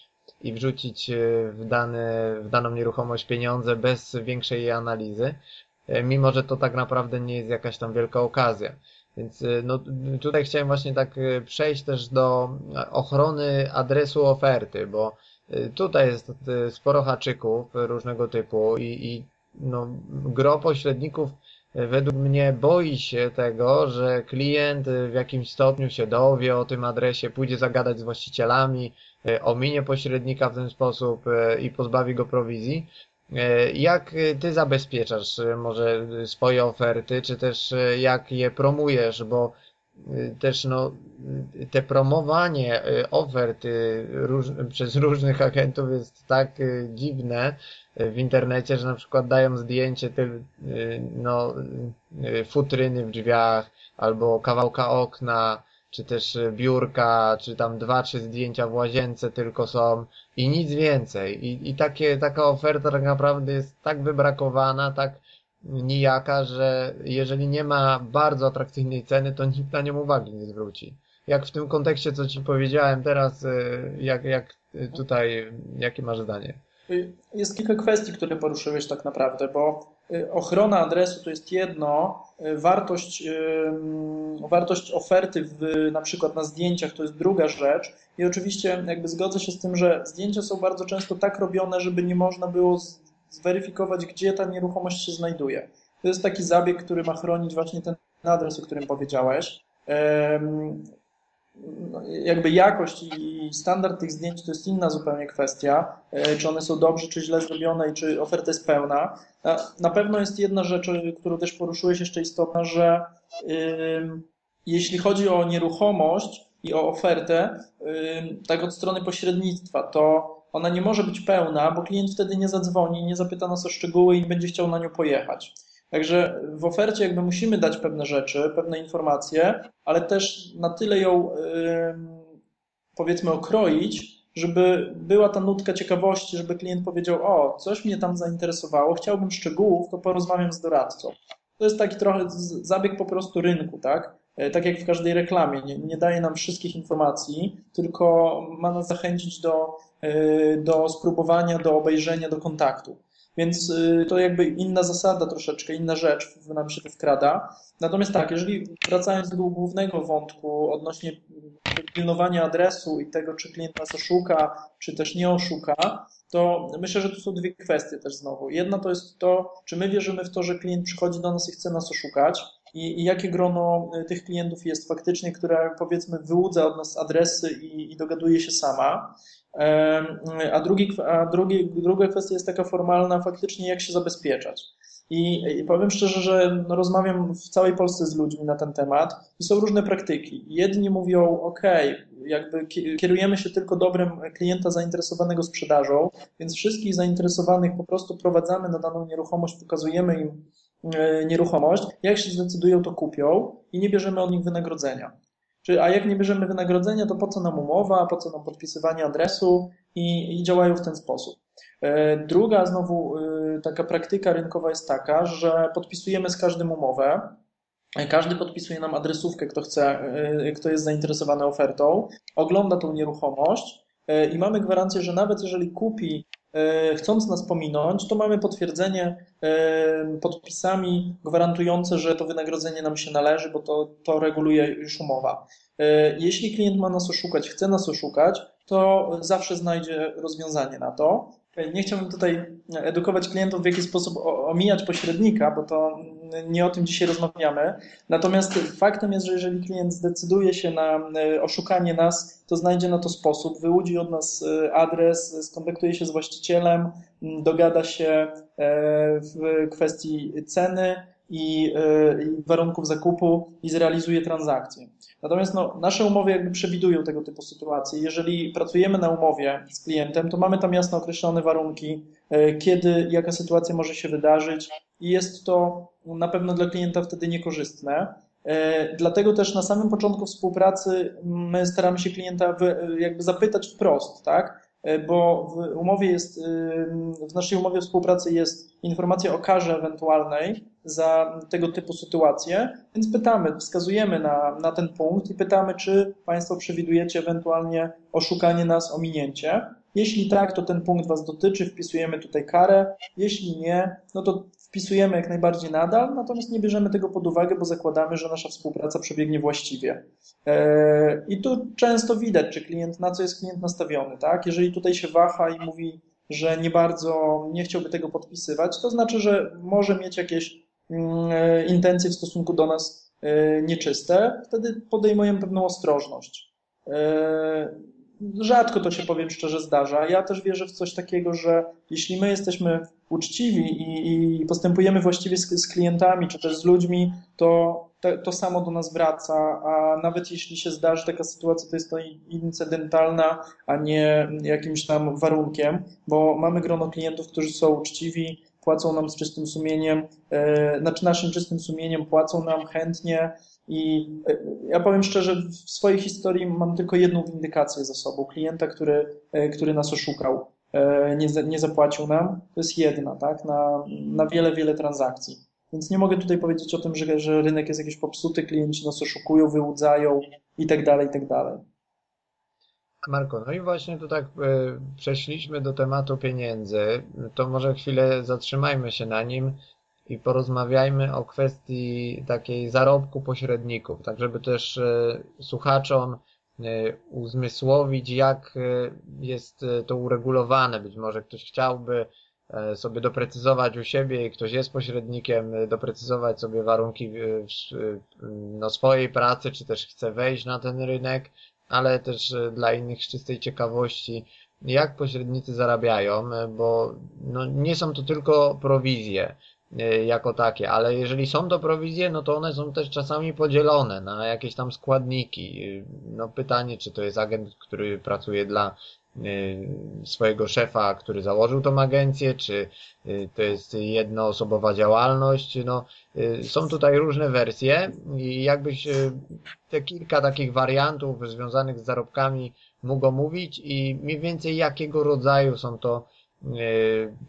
A: i wrzucić e, w, dane, w daną nieruchomość pieniądze bez większej jej analizy, e, mimo że to tak naprawdę nie jest jakaś tam wielka okazja. Więc e, no, tutaj chciałem właśnie tak przejść też do ochrony adresu oferty, bo tutaj jest sporo haczyków różnego typu i, i no, gro pośredników według mnie boi się tego, że klient w jakimś stopniu się dowie o tym adresie, pójdzie zagadać z właścicielami, ominie pośrednika w ten sposób e, i pozbawi go prowizji. E, jak ty zabezpieczasz może swoje oferty, czy też jak je promujesz, bo też no, te promowanie oferty róż, przez różnych agentów jest tak dziwne w internecie, że na przykład dają zdjęcie ty, no, futryny w drzwiach albo kawałka okna, czy też e, biurka, czy tam dwa, trzy zdjęcia w łazience tylko są i nic więcej. I, i takie, taka oferta tak naprawdę jest tak wybrakowana, tak nijaka, że jeżeli nie ma bardzo atrakcyjnej ceny, to nikt na nią uwagi nie zwróci. Jak w tym kontekście, co Ci powiedziałem teraz, e, jak, jak tutaj, jakie masz zdanie?
B: Jest kilka kwestii, które poruszyłeś tak naprawdę, bo y, ochrona adresu to jest jedno, y, wartość, wartość oferty w, na przykład na zdjęciach to jest druga rzecz. I oczywiście jakby zgodzę się z tym, że zdjęcia są bardzo często tak robione, żeby nie można było zweryfikować, gdzie ta nieruchomość się znajduje. To jest taki zabieg, który ma chronić właśnie ten adres, o którym powiedziałeś jakby jakość i standard tych zdjęć to jest inna zupełnie kwestia, e, czy one są dobrze, czy źle zrobione i czy oferta jest pełna. Na pewno jest jedna rzecz, którą też poruszyłeś jeszcze istotna, że jeśli chodzi o nieruchomość i o ofertę, tak od strony pośrednictwa, to ona nie może być pełna, bo klient wtedy nie zadzwoni, nie zapyta nas o szczegóły i będzie chciał na nią pojechać. Także w ofercie jakby musimy dać pewne rzeczy, pewne informacje, ale też na tyle ją powiedzmy okroić, żeby była ta nutka ciekawości, żeby klient powiedział: O, coś mnie tam zainteresowało, chciałbym szczegółów, to porozmawiam z doradcą. To jest taki trochę zabieg po prostu rynku, tak? E, tak jak w każdej reklamie, nie, nie daje nam wszystkich informacji, tylko ma nas zachęcić do, e, do spróbowania, do obejrzenia, do kontaktu. Więc e, to jakby inna zasada troszeczkę, inna rzecz nam się tu wkrada. Natomiast tak, jeżeli wracając do głównego wątku odnośnie pilnowania adresu i tego, czy klient nas oszuka, czy też nie oszuka, to myślę, że tu są dwie kwestie też znowu. Jedna to jest to, czy my wierzymy w to, że klient przychodzi do nas i chce nas oszukać, i, i jakie grono y, tych klientów jest faktycznie, która powiedzmy wyłudza od nas adresy i, i dogaduje się sama. A, drugi, a drugi, druga kwestia jest taka formalna, faktycznie jak się zabezpieczać. I, I, powiem szczerze, że rozmawiam w całej Polsce z ludźmi na ten temat i są różne praktyki. Jedni mówią, OK, jakby kierujemy się tylko dobrem klienta zainteresowanego sprzedażą, więc wszystkich zainteresowanych po prostu prowadzamy na daną nieruchomość, pokazujemy im E, nieruchomość, jak się zdecydują, to kupią i nie bierzemy od nich wynagrodzenia. A jak nie bierzemy wynagrodzenia, to po co nam umowa, po co nam podpisywanie adresu i, i działają w ten sposób. E, druga znowu e, taka praktyka rynkowa jest taka, że podpisujemy z każdym umowę. Każdy podpisuje nam adresówkę, kto chce, kto jest zainteresowany ofertą, ogląda tą nieruchomość i mamy gwarancję, że nawet jeżeli kupi E, chcąc nas pominąć, to mamy potwierdzenie e, podpisami gwarantujące, że to wynagrodzenie nam się należy, bo to, to reguluje już umowa. E, jeśli klient ma nas oszukać, chce nas oszukać, to zawsze znajdzie rozwiązanie na to. Nie chciałbym tutaj edukować klientów, w jaki sposób omijać pośrednika, bo to nie o tym dzisiaj rozmawiamy. Natomiast faktem jest, że jeżeli klient zdecyduje się na e, oszukanie nas, to znajdzie na to sposób, wyłudzi od nas e, adres, skontaktuje się z właścicielem, dogada się e, w kwestii ceny i warunków zakupu i zrealizuje transakcję. Natomiast no, nasze umowy jakby przewidują tego typu sytuacje. Jeżeli pracujemy na umowie z klientem, to mamy tam jasno określone warunki, kiedy, jaka sytuacja może się wydarzyć i jest to na pewno dla klienta wtedy niekorzystne. E, dlatego też na samym początku współpracy my staramy się klienta jakby zapytać wprost, tak? E, bo w umowie jest, w naszej umowie współpracy jest informacja o karze ewentualnej za tego typu sytuacje, więc pytamy, wskazujemy na, na ten punkt i pytamy, czy Państwo przewidujecie ewentualnie oszukanie nas, ominięcie. Jeśli tak, to ten punkt Was dotyczy, wpisujemy tutaj karę. Jeśli nie, no to wpisujemy jak najbardziej nadal, natomiast nie bierzemy tego pod uwagę, bo zakładamy, że nasza współpraca przebiegnie właściwie. E, I tu często widać, czy klient, na co jest klient nastawiony, tak? Jeżeli tutaj się waha i mówi, że nie bardzo nie chciałby tego podpisywać, to znaczy, że może mieć jakieś mm, e, intencje w stosunku do nas e, nieczyste, wtedy podejmujemy pewną ostrożność. Rzadko to się powiem szczerze zdarza. Ja też wierzę w coś takiego, że jeśli my jesteśmy uczciwi i, i postępujemy właściwie z, z, klientami czy też z ludźmi, to te, to samo do nas wraca, a nawet jeśli się zdarzy taka sytuacja, to jest to incydentalna, a nie jakimś tam warunkiem, bo mamy grono klientów, którzy są uczciwi, płacą nam z czystym sumieniem, e, znaczy naszym czystym sumieniem, płacą nam chętnie, i e, ja powiem szczerze, w swojej historii mam tylko jedną windykację za sobą. Klienta, który, e, który nas oszukał, nie, nie zapłacił nam. To jest jedna, tak? Na, na wiele, wiele transakcji. Więc nie mogę tutaj powiedzieć o tym, że, że rynek jest jakiś popsuty, klienci nas oszukują, wyłudzają i tak dalej, i tak dalej.
A: Marko, no i właśnie tu tak przeszliśmy do tematu pieniędzy. To może chwilę zatrzymajmy się na nim i porozmawiajmy o kwestii takiej zarobku pośredników, tak żeby też e, słuchaczom e, uzmysłowić, jak jest to uregulowane. Być może ktoś chciałby sobie doprecyzować u siebie i ktoś jest pośrednikiem, doprecyzować sobie warunki no, swojej pracy, czy też chce wejść na ten rynek, ale też dla innych z czystej ciekawości, jak pośrednicy zarabiają, bo no, nie są to tylko prowizje. E, jako takie, ale jeżeli są to prowizje, no to one są też czasami podzielone na jakieś tam składniki. E, no pytanie, czy to jest agent, który pracuje dla e, swojego szefa, który założył tą agencję, czy to jest jednoosobowa działalność. No, są tutaj różne wersje i jakbyś te kilka takich wariantów związanych z zarobkami mógł omówić i mniej więcej jakiego rodzaju są to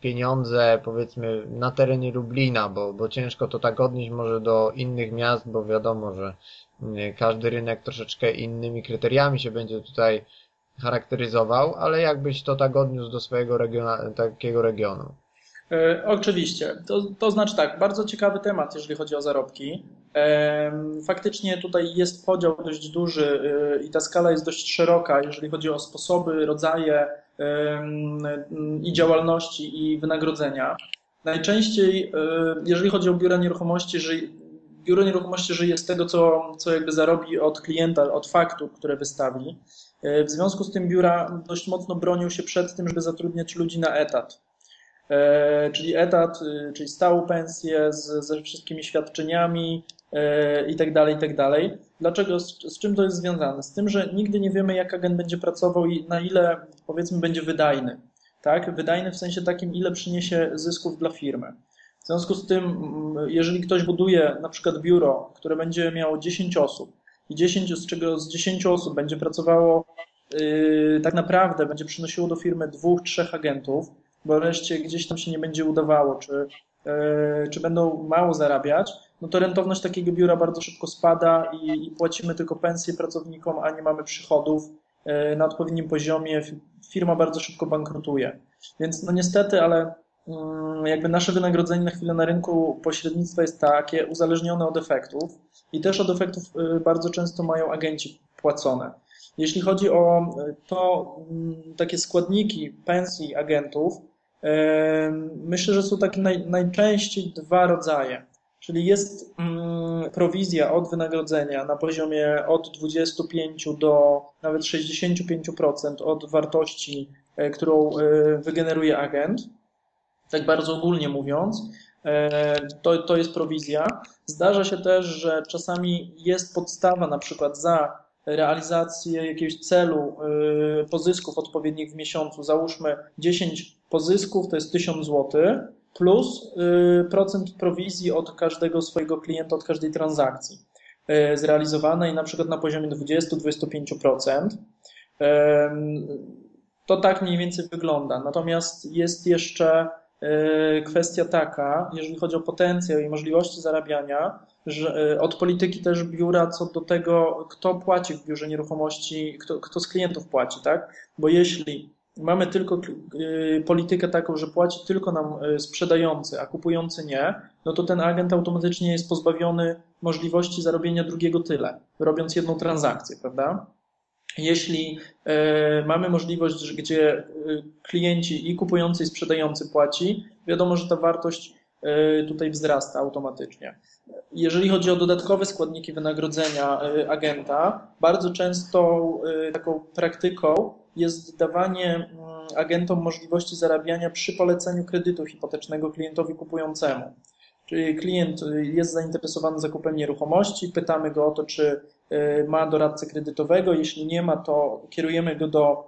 A: pieniądze powiedzmy na terenie Lublina, bo, bo ciężko to tak odnieść może do innych miast, bo wiadomo, że każdy rynek troszeczkę innymi kryteriami się będzie tutaj charakteryzował, ale jakbyś to tak odniósł do swojego regiona, takiego regionu?
B: E, oczywiście. To, to znaczy tak, bardzo ciekawy temat, jeżeli chodzi o zarobki. E, faktycznie tutaj jest podział dość duży e, i ta skala jest dość szeroka, jeżeli chodzi o sposoby, rodzaje i działalności i wynagrodzenia. Najczęściej, jeżeli chodzi o biura nieruchomości, że biuro nieruchomości żyje z tego, co, co jakby zarobi od klienta, od faktur, które wystawi. W związku z tym biura dość mocno bronią się przed tym, żeby zatrudniać ludzi na etat. E, czyli etat, y, czyli stałą pensję z, ze wszystkimi świadczeniami e, i tak tak. Dlaczego, z, z czym to jest związane? Z tym, że nigdy nie wiemy, jak agent będzie pracował i na ile, powiedzmy, będzie wydajny. Tak? Wydajny w sensie takim, ile przyniesie zysków dla firmy. W związku z tym, jeżeli ktoś buduje na przykład biuro, które będzie miało 10 osób i 10, z czego z 10 osób będzie pracowało, yy, tak naprawdę będzie przynosiło do firmy dwóch, trzech agentów, bo reszcie gdzieś tam się nie będzie udawało, czy, e, czy będą mało zarabiać, no to rentowność takiego biura bardzo szybko spada i, i płacimy tylko pensje pracownikom, a nie mamy przychodów e, na odpowiednim poziomie. Firma bardzo szybko bankrutuje. Więc no niestety, ale mm, jakby nasze wynagrodzenie na chwilę na rynku pośrednictwa jest takie, uzależnione od efektów i też od efektów e, bardzo często mają agenci płacone. Jeśli chodzi o to, mm, takie składniki pensji agentów, Myślę, że są takie naj, najczęściej dwa rodzaje. Czyli jest mm, prowizja od wynagrodzenia na poziomie od 25 do nawet 65% od wartości, e, którą e, wygeneruje agent. Tak bardzo ogólnie mówiąc, e, to, to jest prowizja. Zdarza się też, że czasami jest podstawa na przykład za realizację jakiegoś celu pozysków odpowiednich w miesiącu, załóżmy 10 pozysków to jest 1000 zł plus y, procent prowizji od każdego swojego klienta, od każdej transakcji y, zrealizowanej na przykład na poziomie 20-25%. To tak mniej więcej wygląda. Natomiast jest jeszcze kwestia taka, jeżeli chodzi o potencjał i możliwości zarabiania, że od polityki też biura co do tego, kto płaci w biurze nieruchomości, kto, kto z klientów płaci, tak? Bo jeśli mamy tylko y, politykę taką, że płaci tylko nam sprzedający, a kupujący nie, no to ten agent automatycznie jest pozbawiony możliwości zarobienia drugiego tyle, robiąc jedną transakcję, prawda? Jeśli y, mamy możliwość, gdzie klienci i kupujący i sprzedający płaci, wiadomo, że ta wartość tutaj wzrasta automatycznie. Jeżeli chodzi o dodatkowe składniki wynagrodzenia agenta, bardzo często taką praktyką jest dawanie mm, agentom możliwości zarabiania przy poleceniu kredytu hipotecznego klientowi kupującemu. Czyli klient jest zainteresowany zakupem nieruchomości, pytamy go o to, czy ma doradcę kredytowego. Jeśli nie ma, to kierujemy go do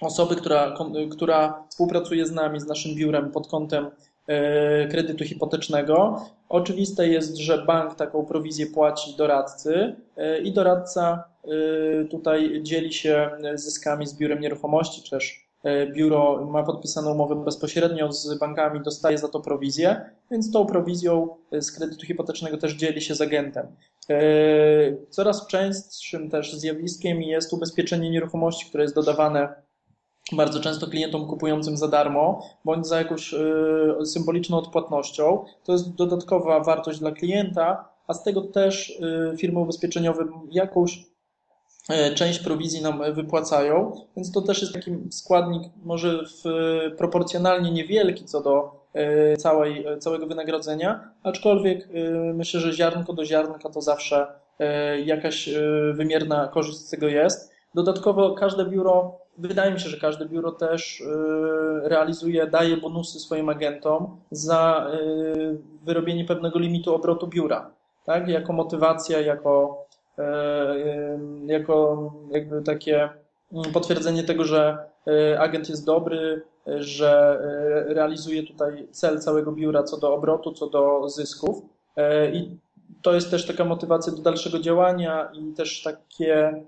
B: osoby, która, która współpracuje z nami, z naszym biurem pod kątem y, kredytu hipotecznego. Oczywiste jest, że bank taką prowizję płaci doradcy i doradca Y, tutaj dzieli się zyskami z biurem nieruchomości, czy też y, biuro ma podpisaną umowę bezpośrednio z bankami, dostaje za to prowizję, więc tą prowizją z kredytu hipotecznego też dzieli się z agentem. Y, coraz częstszym też zjawiskiem jest ubezpieczenie nieruchomości, które jest dodawane bardzo często klientom kupującym za darmo, bądź za jakąś symboliczną odpłatnością. To jest dodatkowa wartość dla klienta, a z tego też firmy ubezpieczeniowe jakąś E, część prowizji nam wypłacają, więc to też jest taki składnik może w, proporcjonalnie niewielki co do e, całej, całego wynagrodzenia, aczkolwiek e, myślę, że ziarnko do ziarnka to zawsze jakaś wymierna korzyść z tego jest. Dodatkowo każde biuro, wydaje mi się, że każde biuro też realizuje, daje bonusy swoim agentom za wyrobienie pewnego limitu obrotu biura, tak? jako motywacja, jako E, jako jakby takie mm, potwierdzenie tego, że e, agent jest dobry, że e, realizuje tutaj cel całego biura co do obrotu, co do zysków. I to jest też taka motywacja do dalszego działania i też takie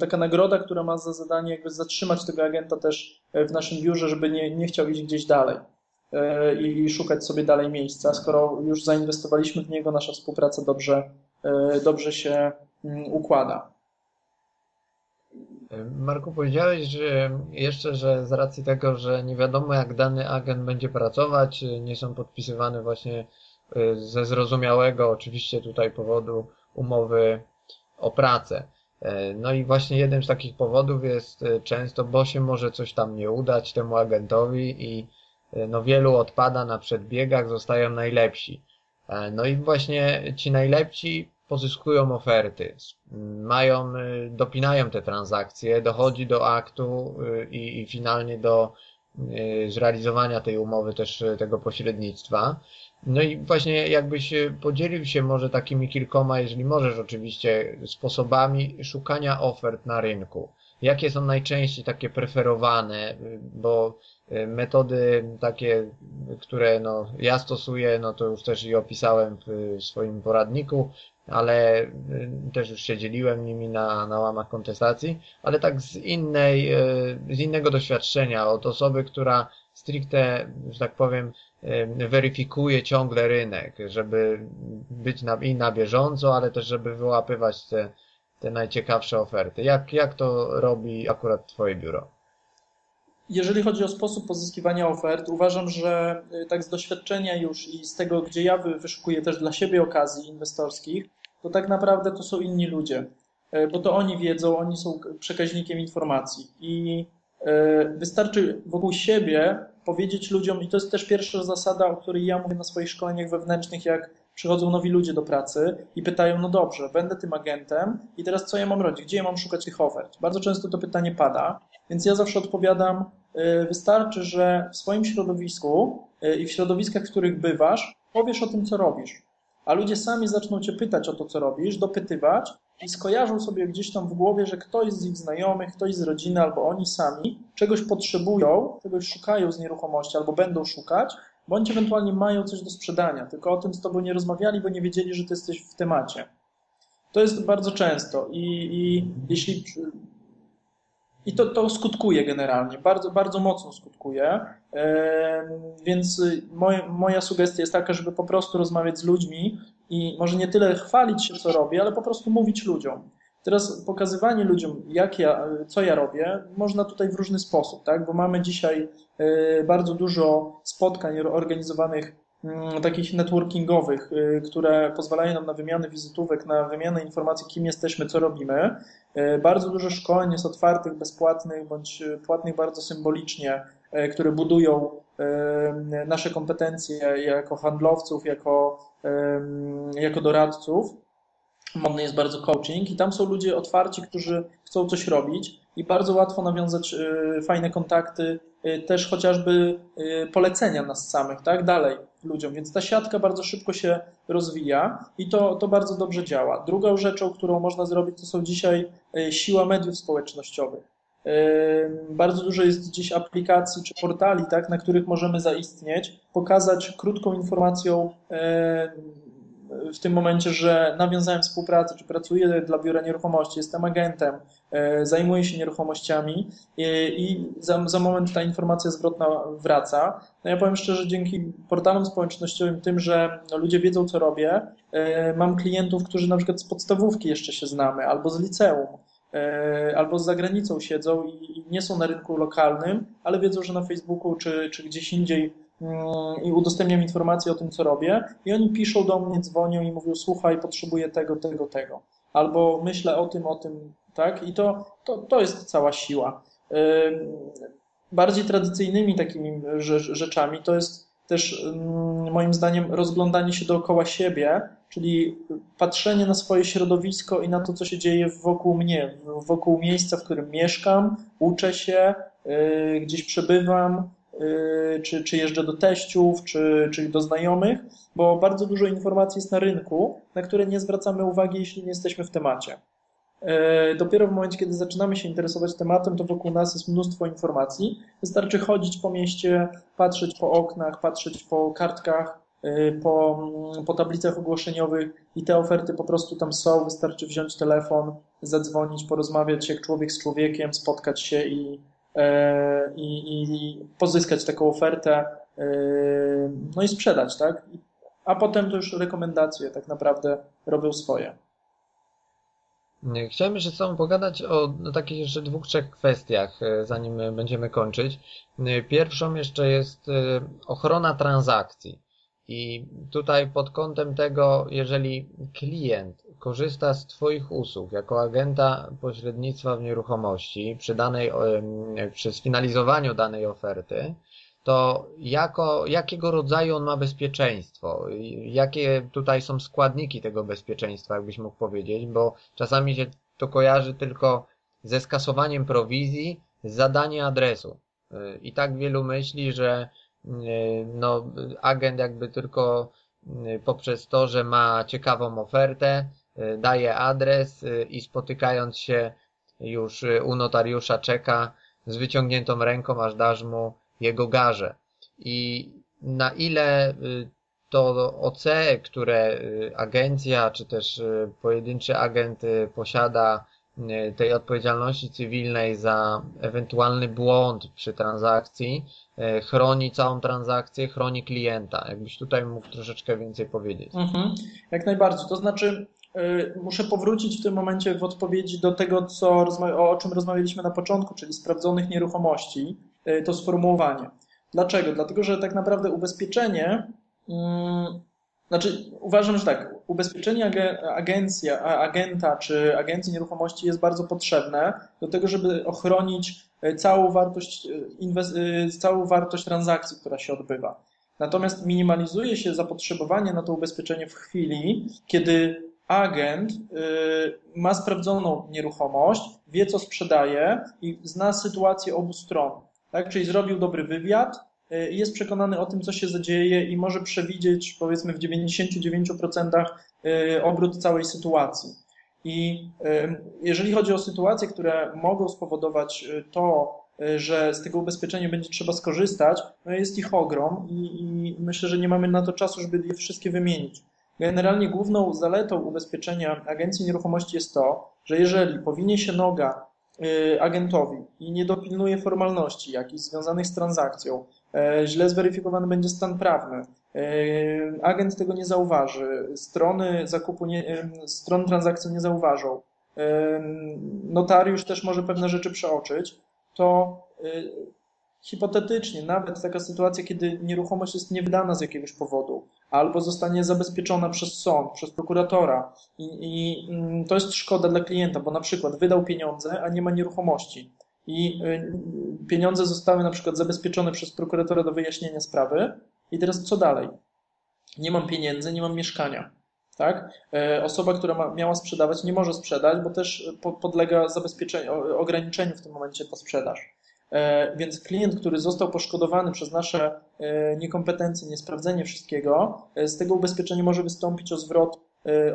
B: taka nagroda, która ma za zadanie jakby zatrzymać tego agenta też w naszym biurze, żeby nie, nie chciał iść gdzieś dalej i szukać sobie dalej miejsca. Skoro już zainwestowaliśmy w niego, nasza współpraca dobrze, dobrze się mm, układa.
A: Marku, powiedziałeś, że jeszcze, że z racji tego, że nie wiadomo jak dany agent będzie pracować, nie są podpisywane właśnie y, ze zrozumiałego oczywiście tutaj powodu umowy o pracę. E, no i właśnie jednym z takich powodów jest y, często, bo się może coś tam nie udać temu agentowi i y, no wielu odpada na przedbiegach, zostają najlepsi. E, no i właśnie ci najlepsi pozyskują oferty, mają, y, dopinają te transakcje, dochodzi do aktu y, i, i finalnie do y, zrealizowania tej umowy też tego pośrednictwa. No i właśnie jakbyś podzielił się może takimi kilkoma, jeżeli możesz oczywiście, sposobami szukania ofert na rynku. Jakie są najczęściej takie preferowane, bo metody takie, które no, ja stosuję, no to już też i opisałem w swoim poradniku, ale y, też już się dzieliłem nimi na, na łamach kontestacji, ale tak z innej, y, z innego doświadczenia, od osoby, która stricte, że tak powiem, y, weryfikuje ciągle rynek, żeby być na, i na bieżąco, ale też żeby wyłapywać te, te najciekawsze oferty. Jak, jak to robi akurat Twoje biuro?
B: Jeżeli chodzi o sposób pozyskiwania ofert, uważam, że tak z doświadczenia już i z tego, gdzie ja wyszukuję też dla siebie okazji inwestorskich, to tak naprawdę to są inni ludzie, e, bo to oni wiedzą, oni są przekaźnikiem informacji. I e, wystarczy wokół siebie powiedzieć ludziom, i to jest też pierwsza zasada, o której ja mówię na swoich szkoleniach wewnętrznych, jak przychodzą nowi ludzie do pracy i pytają, no dobrze, będę tym agentem i teraz co ja mam robić, gdzie ja mam szukać tych ofert? Bardzo często to pytanie pada, więc ja zawsze odpowiadam, e, wystarczy, że w swoim środowisku i w środowiskach, w których bywasz, powiesz o tym, co robisz a ludzie sami zaczną cię pytać o to, co robisz, dopytywać i skojarzą sobie gdzieś tam w głowie, że ktoś z ich znajomych, ktoś z rodziny albo oni sami czegoś potrzebują, czegoś szukają z nieruchomości albo będą szukać, bądź ewentualnie mają coś do sprzedania, tylko o tym z tobą nie rozmawiali, bo nie wiedzieli, że ty jesteś w temacie. To jest bardzo często i, i jeśli i to, to skutkuje generalnie, bardzo, bardzo mocno skutkuje. Więc moja, moja sugestia jest taka, żeby po prostu rozmawiać z ludźmi i może nie tyle chwalić się, co robię, ale po prostu mówić ludziom. Teraz pokazywanie ludziom, jak ja, co ja robię, można tutaj w różny sposób, tak? bo mamy dzisiaj e, bardzo dużo spotkań organizowanych mm, takich networkingowych, e, które pozwalają nam na wymianę wizytówek, na wymianę informacji, kim jesteśmy, co robimy. E, bardzo dużo szkoleń jest otwartych, bezpłatnych bądź płatnych bardzo symbolicznie, które budują e, nasze kompetencje jako handlowców, jako, jako doradców. Modny jest bardzo coaching i tam są ludzie otwarci, którzy chcą coś robić i bardzo łatwo nawiązać fajne kontakty, też chociażby polecenia nas samych, tak, dalej ludziom. Więc ta siatka bardzo szybko się rozwija i to, to bardzo dobrze działa. Drugą rzeczą, którą można zrobić, to są dzisiaj e, siła mediów społecznościowych. E, bardzo dużo jest dziś aplikacji czy portali, tak, na których możemy zaistnieć, pokazać krótką informacją e, w tym momencie, że nawiązałem współpracę, czy pracuję dla biura nieruchomości, jestem agentem, e, zajmuję się nieruchomościami i za, za moment ta informacja zwrotna wraca. No ja powiem szczerze, dzięki portalom społecznościowym, tym, że ludzie wiedzą, co robię, mam klientów, którzy na przykład z podstawówki jeszcze się znamy, albo z liceum, albo z zagranicą siedzą i nie są na rynku lokalnym, ale wiedzą, że na Facebooku czy, czy gdzieś indziej i udostępniam informacje o tym, co robię, i oni piszą do mnie, dzwonią i mówią: Słuchaj, potrzebuję tego, tego, tego. Albo myślę o tym, o tym, tak? I to, to, to jest cała siła. Bardziej tradycyjnymi takimi rzeczami to jest też moim zdaniem rozglądanie się dookoła siebie, czyli patrzenie na swoje środowisko i na to, co się dzieje wokół mnie, wokół miejsca, w którym mieszkam, uczę się, y, gdzieś przebywam, Y, czy, czy jeżdżę do teściów, czy, czy do znajomych, bo bardzo dużo informacji jest na rynku, na które nie zwracamy uwagi, jeśli nie jesteśmy w temacie. Y, dopiero w momencie, kiedy zaczynamy się interesować tematem, to wokół nas jest mnóstwo informacji. Wystarczy chodzić po mieście, patrzeć po oknach, patrzeć po kartkach po, po tablicach ogłoszeniowych i te oferty po prostu tam są, wystarczy wziąć telefon, zadzwonić, porozmawiać jak człowiek z człowiekiem, spotkać się i, i, i pozyskać taką ofertę, no i sprzedać, tak? A potem to już rekomendacje tak naprawdę robią swoje.
A: Chciałem jeszcze z Tobą pogadać o takich jeszcze dwóch, trzech kwestiach, e, zanim będziemy kończyć. E, pierwszą jeszcze jest e, ochrona transakcji. I tutaj pod kątem tego, jeżeli klient korzysta z Twoich usług jako agenta pośrednictwa w nieruchomości przy danej, przy sfinalizowaniu danej oferty, to jako, jakiego rodzaju on ma bezpieczeństwo? Jakie tutaj są składniki tego bezpieczeństwa, jakbyś mógł powiedzieć? Bo czasami się to kojarzy tylko ze skasowaniem prowizji, z zadaniem adresu. I tak wielu myśli, że no, agent jakby tylko poprzez to, że ma ciekawą ofertę, daje adres i spotykając się już u notariusza czeka z wyciągniętą ręką, aż dasz mu jego garze. I na ile y, to OC, które y, agencja czy też y, pojedynczy agent posiada tej odpowiedzialności cywilnej za ewentualny błąd przy transakcji, chroni całą transakcję, chroni klienta. Jakbyś tutaj mógł troszeczkę więcej powiedzieć.
B: Mhm, jak najbardziej. To znaczy, muszę powrócić w tym momencie w odpowiedzi do tego, co, o czym rozmawialiśmy na początku, czyli sprawdzonych nieruchomości. E, to sformułowanie. Dlaczego? Dlatego, że tak naprawdę ubezpieczenie, hmm, znaczy uważam, że tak, ubezpieczenie agencja, agenta czy agencji nieruchomości jest bardzo potrzebne do tego, żeby ochronić e, całą wartość, e, całą wartość transakcji, która się odbywa. Natomiast minimalizuje się zapotrzebowanie na to ubezpieczenie w chwili, kiedy agent ma sprawdzoną nieruchomość, wie co sprzedaje i zna sytuację obu stron tak? Czyli zrobił dobry wywiad y, i jest przekonany o tym, co się zadzieje i może przewidzieć powiedzmy w 99% y, obrót całej sytuacji. I y, jeżeli chodzi o sytuacje, które mogą spowodować to, że z tego ubezpieczenia będzie trzeba skorzystać, no jest ich ogrom i, i myślę, że nie mamy na to czasu, żeby je wszystkie wymienić. Generalnie główną zaletą ubezpieczenia agencji nieruchomości jest to, że jeżeli powinie się noga Y, agentowi i nie dopilnuje formalności jakichś związanych z transakcją, e, źle zweryfikowany będzie stan prawny, e, agent tego nie zauważy, strony zakupu, nie, e, stron transakcji nie zauważą, notariusz też może pewne rzeczy przeoczyć, to hipotetycznie nawet taka sytuacja, kiedy nieruchomość jest niewydana z jakiegoś powodu, albo zostanie zabezpieczona przez sąd, przez prokuratora i, i mm, to jest szkoda dla klienta, bo na przykład wydał pieniądze, a nie ma nieruchomości i y, pieniądze zostały na przykład zabezpieczone przez prokuratora do wyjaśnienia sprawy i teraz co dalej? Nie mam pieniędzy, nie mam mieszkania. Tak? E, osoba, która ma, miała sprzedawać, nie może sprzedać, bo też podlega zabezpieczeniu, ograniczeniu w tym momencie ta sprzedaż. E, więc klient, który został poszkodowany przez nasze e, niekompetencje, niesprawdzenie wszystkiego, e, z tego ubezpieczenia może wystąpić o zwrot,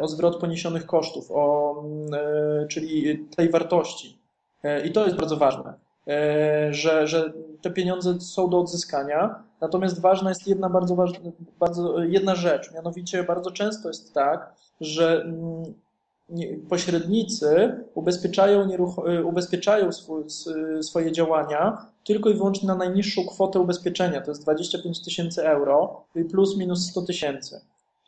B: o zwrot poniesionych kosztów, o, czyli tej wartości. I to jest bardzo ważne, że, że te pieniądze są do odzyskania. Natomiast ważna jest jedna bardzo, ważna, bardzo jedna rzecz, mianowicie bardzo często jest tak, że mm, pośrednicy ubezpieczają, y, ubezpieczają swoje działania tylko i wyłącznie na najniższą kwotę ubezpieczenia, to jest 25 tysięcy euro plus minus 100 tysięcy.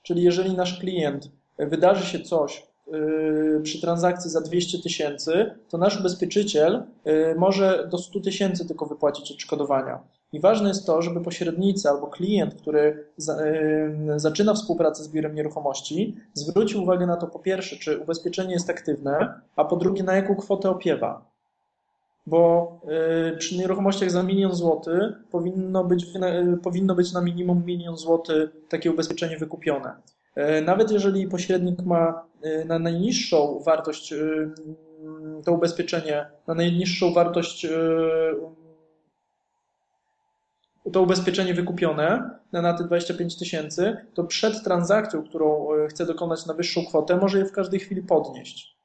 B: Czyli jeżeli nasz klient wydarzy się coś y, przy transakcji za 200 tysięcy, to nasz ubezpieczyciel y, może do 100 tysięcy tylko wypłacić odszkodowania. I ważne jest to, żeby pośrednicy albo klient, który za, zaczyna współpracę z biurem nieruchomości, zwrócił uwagę na to po pierwsze, czy ubezpieczenie jest aktywne, a po drugie, na jaką kwotę opiewa. Bo y, przy nieruchomościach za milion złotych powinno być, y, powinno być na minimum milion złotych takie ubezpieczenie wykupione. Y, nawet jeżeli pośrednik ma na najniższą wartość to ubezpieczenie, na najniższą wartość to ubezpieczenie wykupione na te 25 tysięcy, to przed transakcją, którą e, chce dokonać na wyższą kwotę, może je w każdej chwili podnieść.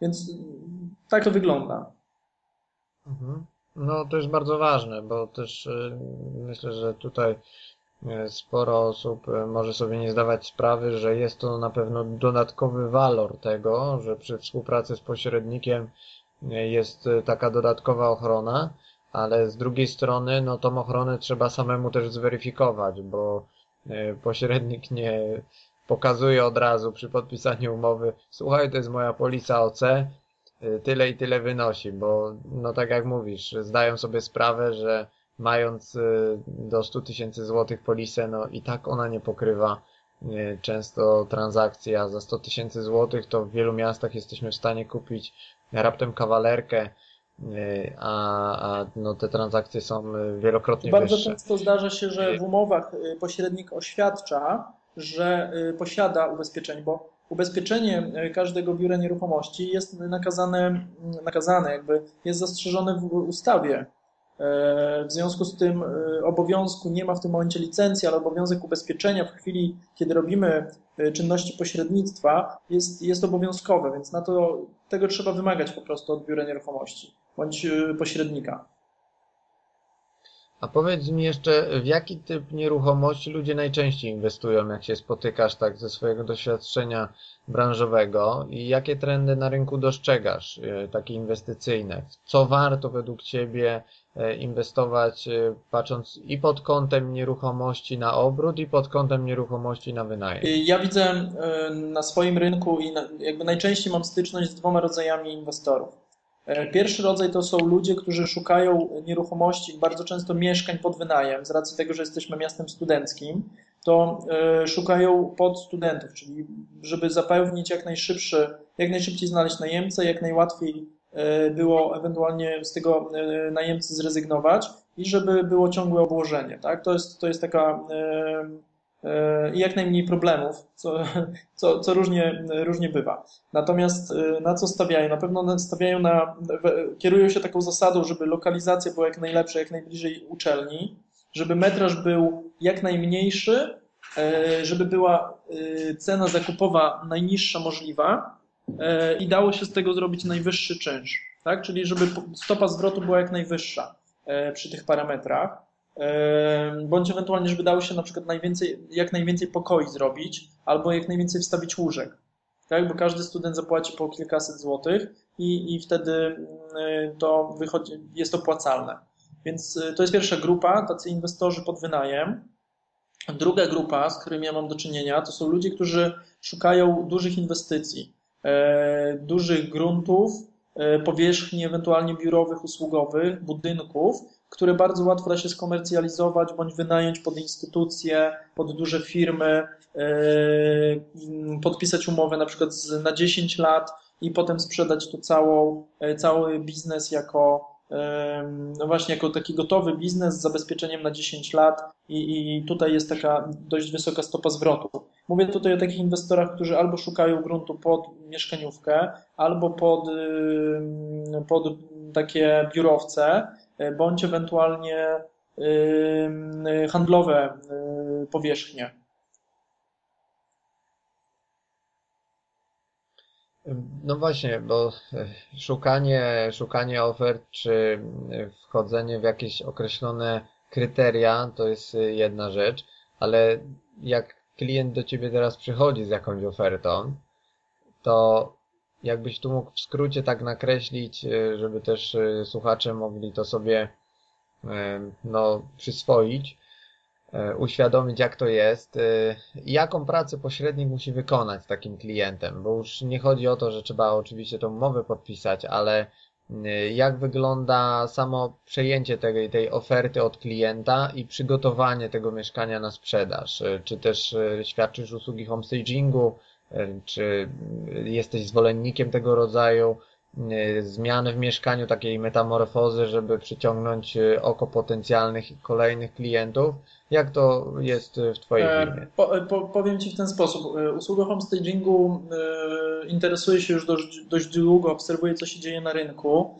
B: Więc mm, tak to wygląda.
A: Mhm. No to jest bardzo ważne, bo też e, myślę, że tutaj sporo osób może sobie nie zdawać sprawy, że jest to na pewno dodatkowy walor tego, że przy współpracy z pośrednikiem jest taka dodatkowa ochrona, ale z drugiej strony, no tą ochronę trzeba samemu też zweryfikować, bo pośrednik nie pokazuje od razu przy podpisaniu umowy, słuchaj, to jest moja polisa OC, tyle i tyle wynosi, bo no tak jak mówisz, zdają sobie sprawę, że mając y, do 100 tysięcy złotych polisę, no i tak ona nie pokrywa często transakcji, a za 100 tysięcy złotych to w wielu miastach jesteśmy w stanie kupić raptem kawalerkę, a, a no te transakcje są wielokrotnie
B: Bardzo
A: wyższe.
B: często zdarza się, że w umowach pośrednik oświadcza, że posiada ubezpieczenie, bo ubezpieczenie każdego biura nieruchomości jest nakazane, nakazane jakby jest zastrzeżone w ustawie E, w związku z tym obowiązku nie ma w tym momencie licencji, ale obowiązek ubezpieczenia w chwili, kiedy robimy czynności pośrednictwa, jest, jest obowiązkowy, więc na to tego trzeba wymagać po prostu od biura nieruchomości bądź pośrednika.
A: A powiedz mi jeszcze, w jaki typ nieruchomości ludzie najczęściej inwestują, jak się spotykasz tak ze swojego doświadczenia branżowego i jakie trendy na rynku dostrzegasz, takie inwestycyjne? Co warto według Ciebie E, inwestować e, patrząc i pod kątem nieruchomości na obrót i pod kątem nieruchomości na wynajem?
B: Ja widzę na swoim rynku i jakby najczęściej mam styczność z dwoma rodzajami inwestorów. Pierwszy rodzaj to są ludzie, którzy szukają nieruchomości, bardzo często mieszkań pod wynajem, z racji tego, że jesteśmy miastem studenckim, to szukają pod studentów, czyli żeby zapewnić jak najszybszy, jak najszybciej znaleźć najemcę, jak najłatwiej E, było ewentualnie z tego e, najemcy zrezygnować i żeby było ciągłe obłożenie. Tak? To, jest, to jest taka e, i jak najmniej problemów, co, co, co różnie, różnie bywa. Natomiast na co stawiają? Na pewno stawiają na, kierują się taką zasadą, żeby lokalizacja była jak najlepsza, jak najbliżej uczelni, żeby metraż był jak najmniejszy, żeby była cena zakupowa najniższa możliwa, E, i dało się z tego zrobić najwyższy czynsz, tak? Czyli żeby stopa zwrotu była jak najwyższa e, przy tych parametrach, e, bądź ewentualnie, żeby dało się na przykład najwięcej, jak najwięcej pokoi zrobić, albo jak najwięcej wstawić łóżek, tak? Bo każdy student zapłaci po kilkaset złotych i, i wtedy to wychodzi, jest opłacalne. Więc to jest pierwsza grupa, tacy inwestorzy pod wynajem. Druga grupa, z którymi ja mam do czynienia, to są ludzie, którzy szukają dużych inwestycji E, dużych gruntów, e, powierzchni ewentualnie biurowych, usługowych, budynków, które bardzo łatwo da się skomercjalizować bądź wynająć pod instytucje, pod duże firmy, e, podpisać umowę na przykład na 10 lat i potem sprzedać to całą, cały biznes jako no właśnie jako taki gotowy biznes z zabezpieczeniem na 10 lat i, i tutaj jest taka dość wysoka stopa zwrotu. Mówię tutaj o takich inwestorach, którzy albo szukają gruntu pod mieszkaniówkę, albo pod, pod takie biurowce, bądź ewentualnie handlowe y, powierzchnie.
A: No właśnie, bo e, szukanie, szukanie ofert czy e, wchodzenie w jakieś określone kryteria to jest e, jedna rzecz, ale jak klient do ciebie teraz przychodzi z jakąś ofertą, to jakbyś tu mógł w skrócie tak nakreślić, żeby też słuchacze mogli to sobie no, przyswoić, E, uświadomić, jak to jest, e, jaką pracę pośrednik musi wykonać z takim klientem, bo już nie chodzi o to, że trzeba oczywiście tą umowę podpisać, ale e, jak wygląda samo przejęcie tej, tej oferty od klienta i przygotowanie tego mieszkania na sprzedaż? Czy też świadczysz usługi homestagingu, czy jesteś zwolennikiem tego rodzaju zmiany w mieszkaniu, takiej metamorfozy, żeby przyciągnąć oko potencjalnych kolejnych klientów? Jak to jest w Twojej e, firmie?
B: Po, po, powiem Ci w ten sposób. E, usługa homestagingu e, interesuje się już dość, dość długo, obserwuję, co się dzieje na rynku.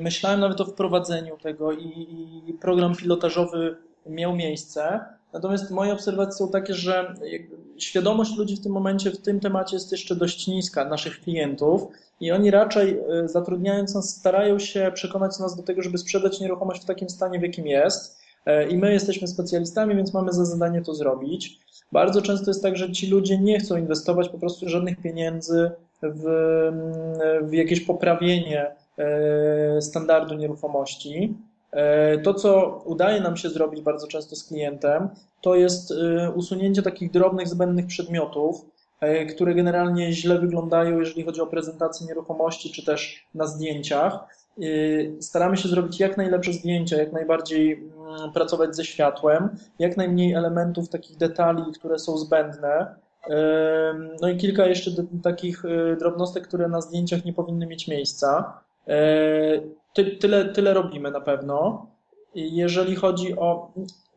B: Myślałem nawet o wprowadzeniu tego i, i program pilotażowy miał miejsce. Natomiast moje obserwacje są takie, że świadomość ludzi w tym momencie w tym temacie jest jeszcze dość niska, naszych klientów, i oni raczej zatrudniając nas, starają się przekonać nas do tego, żeby sprzedać nieruchomość w takim stanie, w jakim jest I my jesteśmy specjalistami, więc mamy za zadanie to zrobić. Bardzo często jest tak, że ci ludzie nie chcą inwestować po prostu żadnych pieniędzy w, w jakieś poprawienie standardu nieruchomości. To, co udaje nam się zrobić bardzo często z klientem, to jest usunięcie takich drobnych, zbędnych przedmiotów, E, które generalnie źle wyglądają, jeżeli chodzi o prezentację nieruchomości, czy też na zdjęciach. E, staramy się zrobić jak najlepsze zdjęcia, jak najbardziej mm, pracować ze światłem, jak najmniej elementów, takich detali, które są zbędne. E, no i kilka jeszcze takich drobnostek, które na zdjęciach nie powinny mieć miejsca. Tyle, tyle robimy na pewno. Jeżeli chodzi o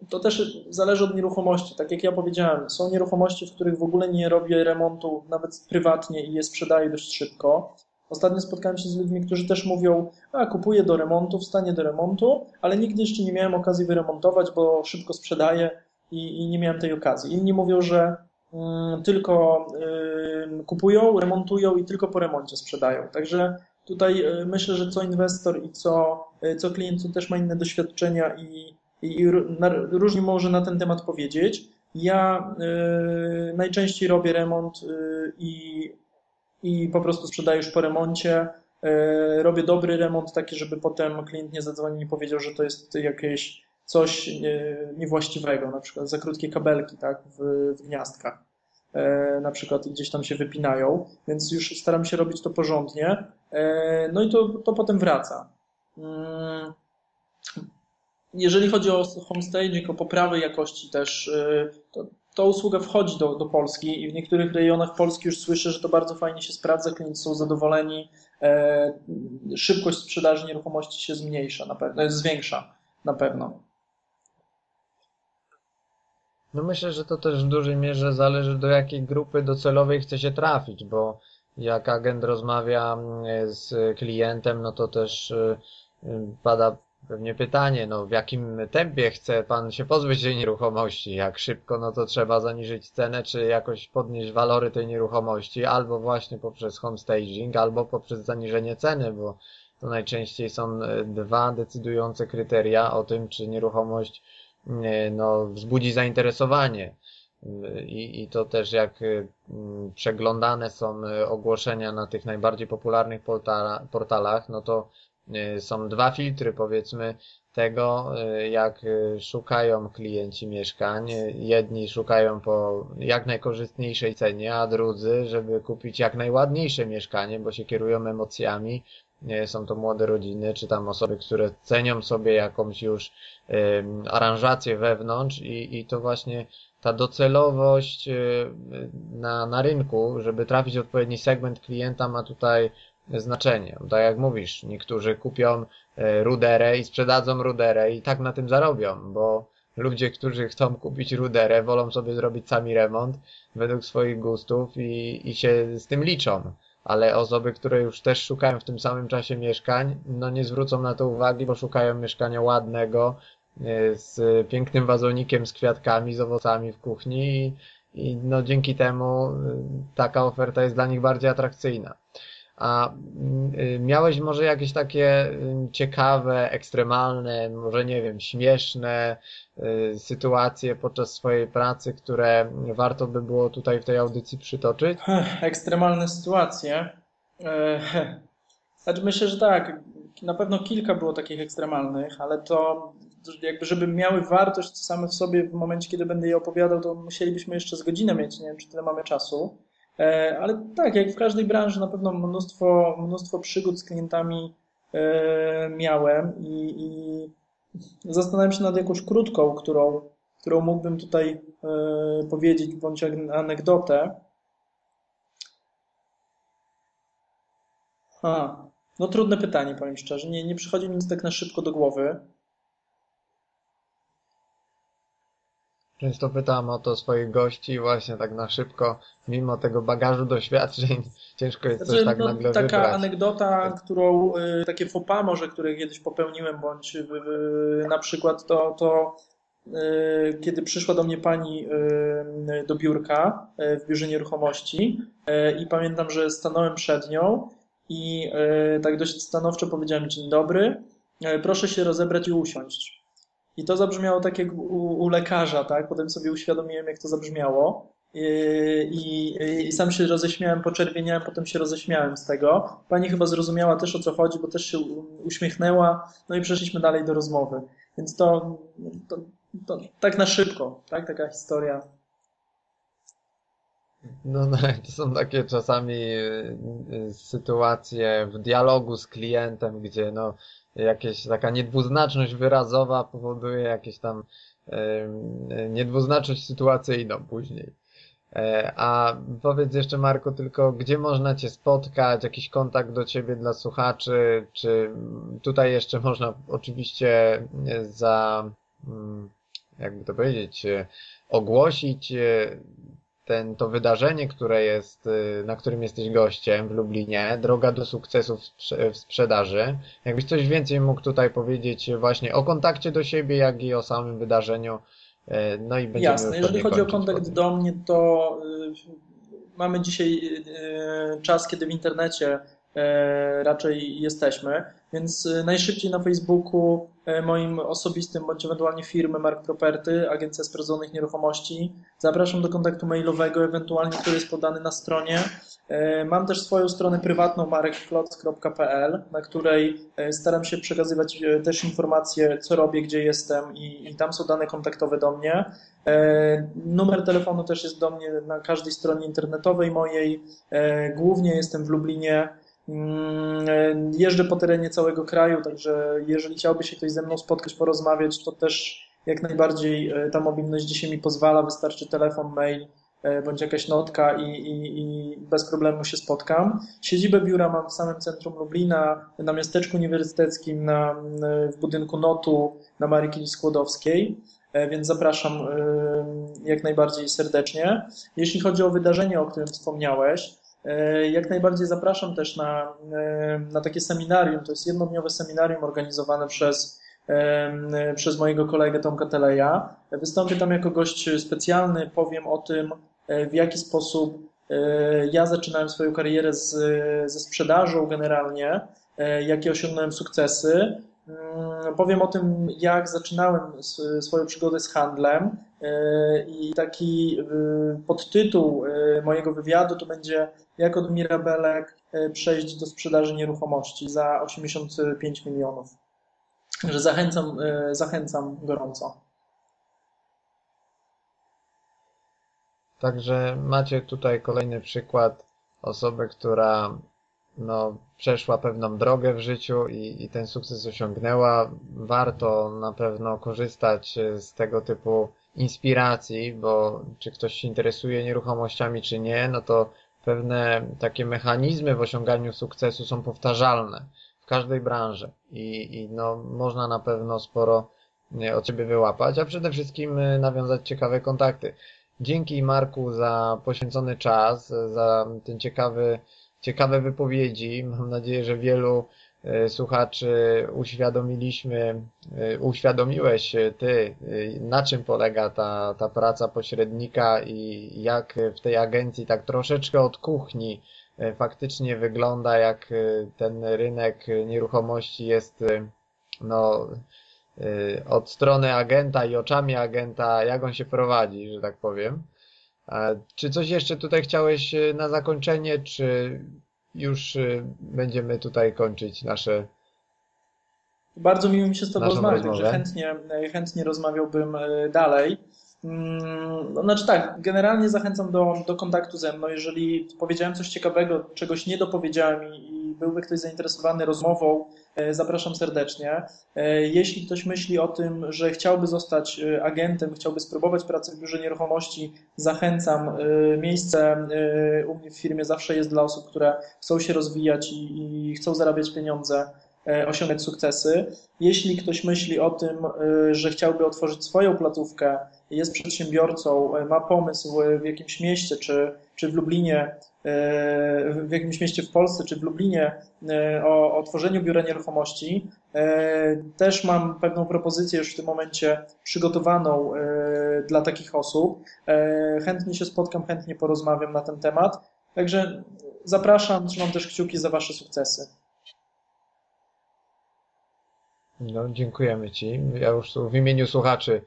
B: to też zależy od nieruchomości. Tak jak ja powiedziałem, są nieruchomości, w których w ogóle nie robię remontu nawet prywatnie i je sprzedaję dość szybko. Ostatnio spotkałem się z ludźmi, którzy też mówią, a kupuję do remontu, wstanie do remontu, ale nigdy jeszcze nie miałem okazji wyremontować, bo szybko sprzedaję i, i nie miałem tej okazji. Inni mówią, że y, tylko y, kupują, remontują i tylko po remoncie sprzedają. Także tutaj y, myślę, że co inwestor i co, y, co klient to też ma inne doświadczenia i i, i różnie może na ten temat powiedzieć. Ja y, najczęściej robię remont y, i, i po prostu sprzedaję już po remoncie. Y, robię dobry remont, taki, żeby potem klient nie zadzwonił i powiedział, że to jest jakieś coś niewłaściwego, na przykład za krótkie kabelki tak, w, w gniazdkach na przykład gdzieś tam się wypinają, więc już staram się robić to porządnie. No i to, to potem wraca. Mm, jeżeli chodzi o homestaging, o poprawę jakości też, y, to, to usługa wchodzi do, do Polski i w niektórych rejonach Polski już słyszę, że to bardzo fajnie się sprawdza, klienci są zadowoleni, e, szybkość sprzedaży nieruchomości się zmniejsza, na pewno, e, zwiększa na pewno.
A: No myślę, że to też w dużej mierze zależy do jakiej grupy docelowej chce się trafić, bo jak agent rozmawia mm, z klientem, no to też y, y, pada Pewnie pytanie, no w jakim tempie chce pan się pozbyć tej nieruchomości? Jak szybko, no to trzeba zaniżyć cenę, czy jakoś podnieść walory tej nieruchomości, albo właśnie poprzez homestaging, albo poprzez zaniżenie ceny, bo to najczęściej są e, dwa decydujące kryteria o tym, czy nieruchomość no, wzbudzi zainteresowanie. I, I to też jak e, przeglądane są ogłoszenia na tych najbardziej popularnych portalach, no to Y, są dwa filtry, powiedzmy, tego, y, jak y, szukają klienci mieszkań. Jedni szukają po jak najkorzystniejszej cenie, a drudzy, żeby kupić jak najładniejsze mieszkanie, bo się kierują emocjami. Są to młode rodziny, czy tam osoby, które cenią sobie jakąś już aranżację wewnątrz i, i to właśnie ta docelowość na, na rynku, żeby trafić w odpowiedni segment klienta ma tutaj znaczenie. Tak jak mówisz, niektórzy kupią e, ruderę i sprzedadzą ruderę i tak na tym zarobią, bo ludzie, którzy chcą kupić ruderę, wolą sobie zrobić sami remont według swoich gustów i, i się z tym liczą. Ale osoby, które już też szukają w tym samym czasie mieszkań, no nie zwrócą na to uwagi, bo szukają mieszkania ładnego, e, z pięknym wazonikiem, z kwiatkami, z owocami w kuchni i, i no dzięki temu e, taka oferta jest dla nich bardziej atrakcyjna. A y, miałeś może jakieś takie y, ciekawe, ekstremalne, może nie wiem, śmieszne y, sytuacje podczas swojej pracy, które warto by było tutaj w tej audycji przytoczyć?
B: Ekstremalne sytuacje. Znaczy myślę, że tak. Na pewno kilka było takich ekstremalnych, ale to jakby, żeby miały wartość same w sobie w momencie, kiedy będę je opowiadał, to musielibyśmy jeszcze z godzinę mieć. Nie wiem, czy tyle mamy czasu. E, ale tak, jak w każdej branży na pewno mnóstwo, mnóstwo przygód z klientami e, miałem i, i zastanawiam się nad jakąś krótką, którą, którą mógłbym tutaj e, powiedzieć, bądź anegdotę. A, no trudne pytanie, powiem szczerze. Nie, nie przychodzi mi nic tak na szybko do głowy.
A: Często pytam o to swoich gości właśnie tak na szybko, mimo tego bagażu doświadczeń, ciężko jest znaczy, coś tak no, nagle
B: Taka
A: wybrać.
B: anegdota, którą, y, takie pas może, które kiedyś popełniłem, bądź y, y, na przykład to, to kiedy przyszła do mnie pani do biurka w biurze nieruchomości i pamiętam, że stanąłem przed nią i tak dość stanowczo powiedziałem dzień dobry, proszę się rozebrać i usiąść. I to zabrzmiało tak jak u, u lekarza, tak? Potem sobie uświadomiłem, jak to zabrzmiało. I, i, I, sam się roześmiałem, poczerwieniałem, potem się roześmiałem z tego. Pani chyba zrozumiała też o co chodzi, bo też się uśmiechnęła, no i przeszliśmy dalej do rozmowy. Więc to, to, to tak na szybko, tak? Taka historia.
A: No, no, to są takie czasami y, y, sytuacje w dialogu z klientem, gdzie no, jakieś taka niedwuznaczność wyrazowa powoduje jakieś tam niedwuznaczność sytuacyjną później. E, a powiedz jeszcze Marko tylko, gdzie można Cię spotkać, jakiś kontakt do Ciebie dla słuchaczy, czy tutaj jeszcze można oczywiście za, mm, jakby to powiedzieć, ogłosić ten, to wydarzenie, które jest, na którym jesteś gościem w Lublinie, Droga do sukcesu w sprzedaży. Jakbyś coś więcej mógł tutaj powiedzieć właśnie o kontakcie do siebie, jak i o samym wydarzeniu, E, no i będziemy
B: Jasne, jeżeli chodzi o kontakt do mnie, to y, mamy dzisiaj y, czas, kiedy w internecie raczej jesteśmy, więc y, najszybciej na Facebooku e, moim osobistym, bądź ewentualnie firmy Mark Property, Agencja Sprawdzonych Nieruchomości. Zapraszam do kontaktu mailowego, ewentualnie, który jest podany na stronie. E, mam też swoją stronę prywatną marekfloc.pl, na której e, staram się przekazywać też informacje, co robię, gdzie jestem i, i tam są dane kontaktowe do mnie. Numer telefonu też jest do mnie na każdej stronie internetowej mojej. Głównie jestem w Lublinie. Mm, jeżdżę po terenie całego kraju, także jeżeli chciałby się ktoś ze mną spotkać, porozmawiać, to też jak najbardziej ta mobilność dzisiaj mi pozwala. Wystarczy telefon, mail E, bądź jakaś notka i, i, i, bez problemu się spotkam. Siedzibę biura mam w samym centrum Lublina, na miasteczku uniwersyteckim, na, w budynku Notu na Marii Skłodowskiej, e, więc zapraszam e, jak najbardziej serdecznie. Jeśli chodzi o wydarzenie, o którym wspomniałeś, jak najbardziej zapraszam też na, na takie seminarium. To jest jednodniowe seminarium organizowane przez przez mojego kolegę Tomka Teleja. Wystąpię tam jako gość specjalny, powiem o tym, e, w jaki sposób e, ja zaczynałem swoją karierę z, ze sprzedażą generalnie, e, jakie osiągnąłem sukcesy. Mm, powiem o tym, jak zaczynałem swoją przygodę z handlem i taki podtytuł mojego wywiadu to będzie jak od Mirabelek przejść do sprzedaży nieruchomości za 85 milionów. Także zachęcam, e, zachęcam gorąco.
A: Także macie tutaj kolejny przykład osoby, która no, przeszła pewną drogę w życiu i, i ten sukces osiągnęła. Warto na pewno korzystać z tego typu inspiracji, bo czy ktoś się interesuje nieruchomościami, czy nie, no to pewne takie mechanizmy w osiąganiu sukcesu są powtarzalne każdej branży i, i no, można na pewno sporo od Ciebie wyłapać, a przede wszystkim e, nawiązać ciekawe kontakty. Dzięki Marku za poświęcony czas, za ten ciekawy, ciekawe wypowiedzi. Mam nadzieję, że wielu e, słuchaczy uświadomiliśmy, e, uświadomiłeś Ty, na czym polega ta, ta praca pośrednika i jak w tej agencji tak troszeczkę od kuchni E, faktycznie wygląda jak e, ten rynek nieruchomości jest e, no, od strony agenta i oczami agenta, jak on się prowadzi, że tak powiem. Czy coś jeszcze tutaj chciałeś na zakończenie, czy już będziemy tutaj kończyć nasze
B: bardzo miło mi się z Tobą rozmawiać, że chętnie, chętnie rozmawiałbym dalej. Mm, no, znaczy tak, generalnie zachęcam do, do kontaktu ze mną. Jeżeli powiedziałem coś ciekawego, czegoś nie dopowiedziałem i byłby ktoś zainteresowany rozmową, e, zapraszam serdecznie. E, jeśli ktoś myśli o tym, że chciałby zostać e, agentem, chciałby spróbować pracy w biurze nieruchomości, zachęcam. Miejsce u mnie w firmie zawsze jest dla osób, które chcą się rozwijać i, i chcą zarabiać pieniądze osiągać sukcesy. Jeśli ktoś myśli o tym, że chciałby otworzyć swoją placówkę, jest przedsiębiorcą, ma pomysł w jakimś mieście, czy, czy w Lublinie, w jakimś mieście w Polsce, czy w Lublinie e, o, otworzeniu biura nieruchomości, też mam pewną propozycję już w tym momencie przygotowaną dla takich osób. Chętnie się spotkam, chętnie porozmawiam na ten temat. Także zapraszam, trzymam też kciuki za Wasze sukcesy.
A: No, dziękujemy Ci. Ja już w imieniu słuchaczy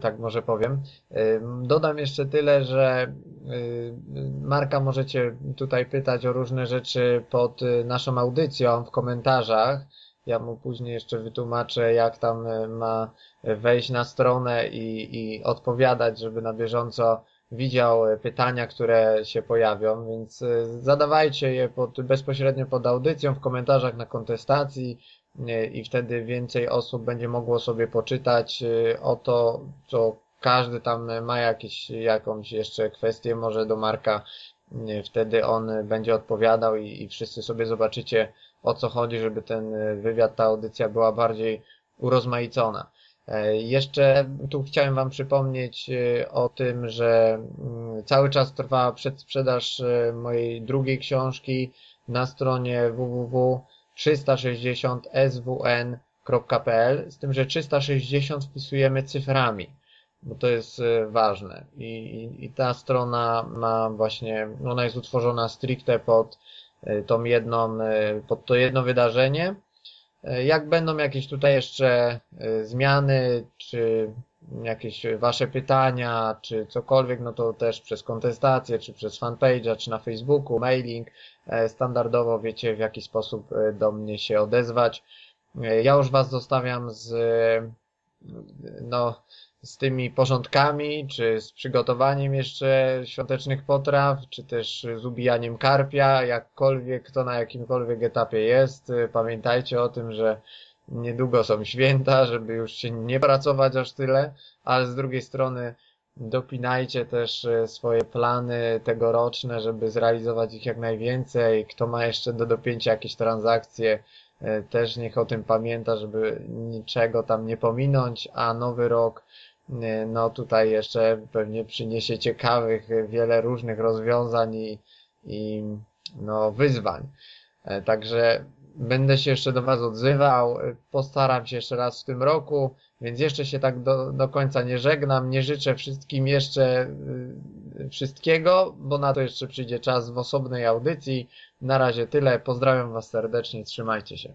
A: tak może powiem. Y, dodam jeszcze tyle, że y, Marka możecie tutaj pytać o różne rzeczy pod naszą audycją w komentarzach. Ja mu później jeszcze wytłumaczę, jak tam ma wejść na stronę i, i odpowiadać, żeby na bieżąco widział pytania, które się pojawią, więc zadawajcie je pod, bezpośrednio pod audycją, w komentarzach na kontestacji, i wtedy więcej osób będzie mogło sobie poczytać y, o to, co każdy tam ma jakieś, jakąś jeszcze kwestię może do Marka, y, wtedy on będzie odpowiadał i, i wszyscy sobie zobaczycie o co chodzi, żeby ten wywiad, ta audycja była bardziej urozmaicona. E, jeszcze tu chciałem Wam przypomnieć y, o tym, że mm, cały czas trwa przedsprzedaż mojej drugiej książki na stronie www 360swn.pl, z tym, że 360 wpisujemy cyframi, bo to jest e, ważne. I, i, i ta strona ma właśnie, ona jest utworzona stricte pod e, tą jedną, e, pod to jedno wydarzenie. Jak będą jakieś tutaj jeszcze zmiany, czy jakieś wasze pytania, czy cokolwiek, no to też przez kontestację, czy przez fanpage'a, czy na Facebooku, mailing, e, standardowo wiecie w jaki sposób e, do mnie się odezwać. E, ja już was zostawiam z, no, z tymi porządkami, czy z przygotowaniem jeszcze świątecznych potraw, czy też z ubijaniem karpia, jakkolwiek kto na jakimkolwiek etapie jest. Pamiętajcie o tym, że niedługo są święta, żeby już się nie pracować aż tyle, ale z drugiej strony dopinajcie też e, swoje plany tegoroczne, żeby zrealizować ich jak najwięcej. Kto ma jeszcze do dopięcia jakieś transakcje, e, też niech o tym pamięta, żeby niczego tam nie pominąć, a nowy rok e, no tutaj jeszcze pewnie przyniesie ciekawych wiele różnych rozwiązań i, i no wyzwań. Także Będę się jeszcze do Was odzywał. Postaram się jeszcze raz w tym roku, więc jeszcze się tak do, do końca nie żegnam. Nie życzę wszystkim jeszcze y, wszystkiego, bo na to jeszcze przyjdzie czas w osobnej audycji. Na razie tyle. Pozdrawiam Was serdecznie. Trzymajcie się.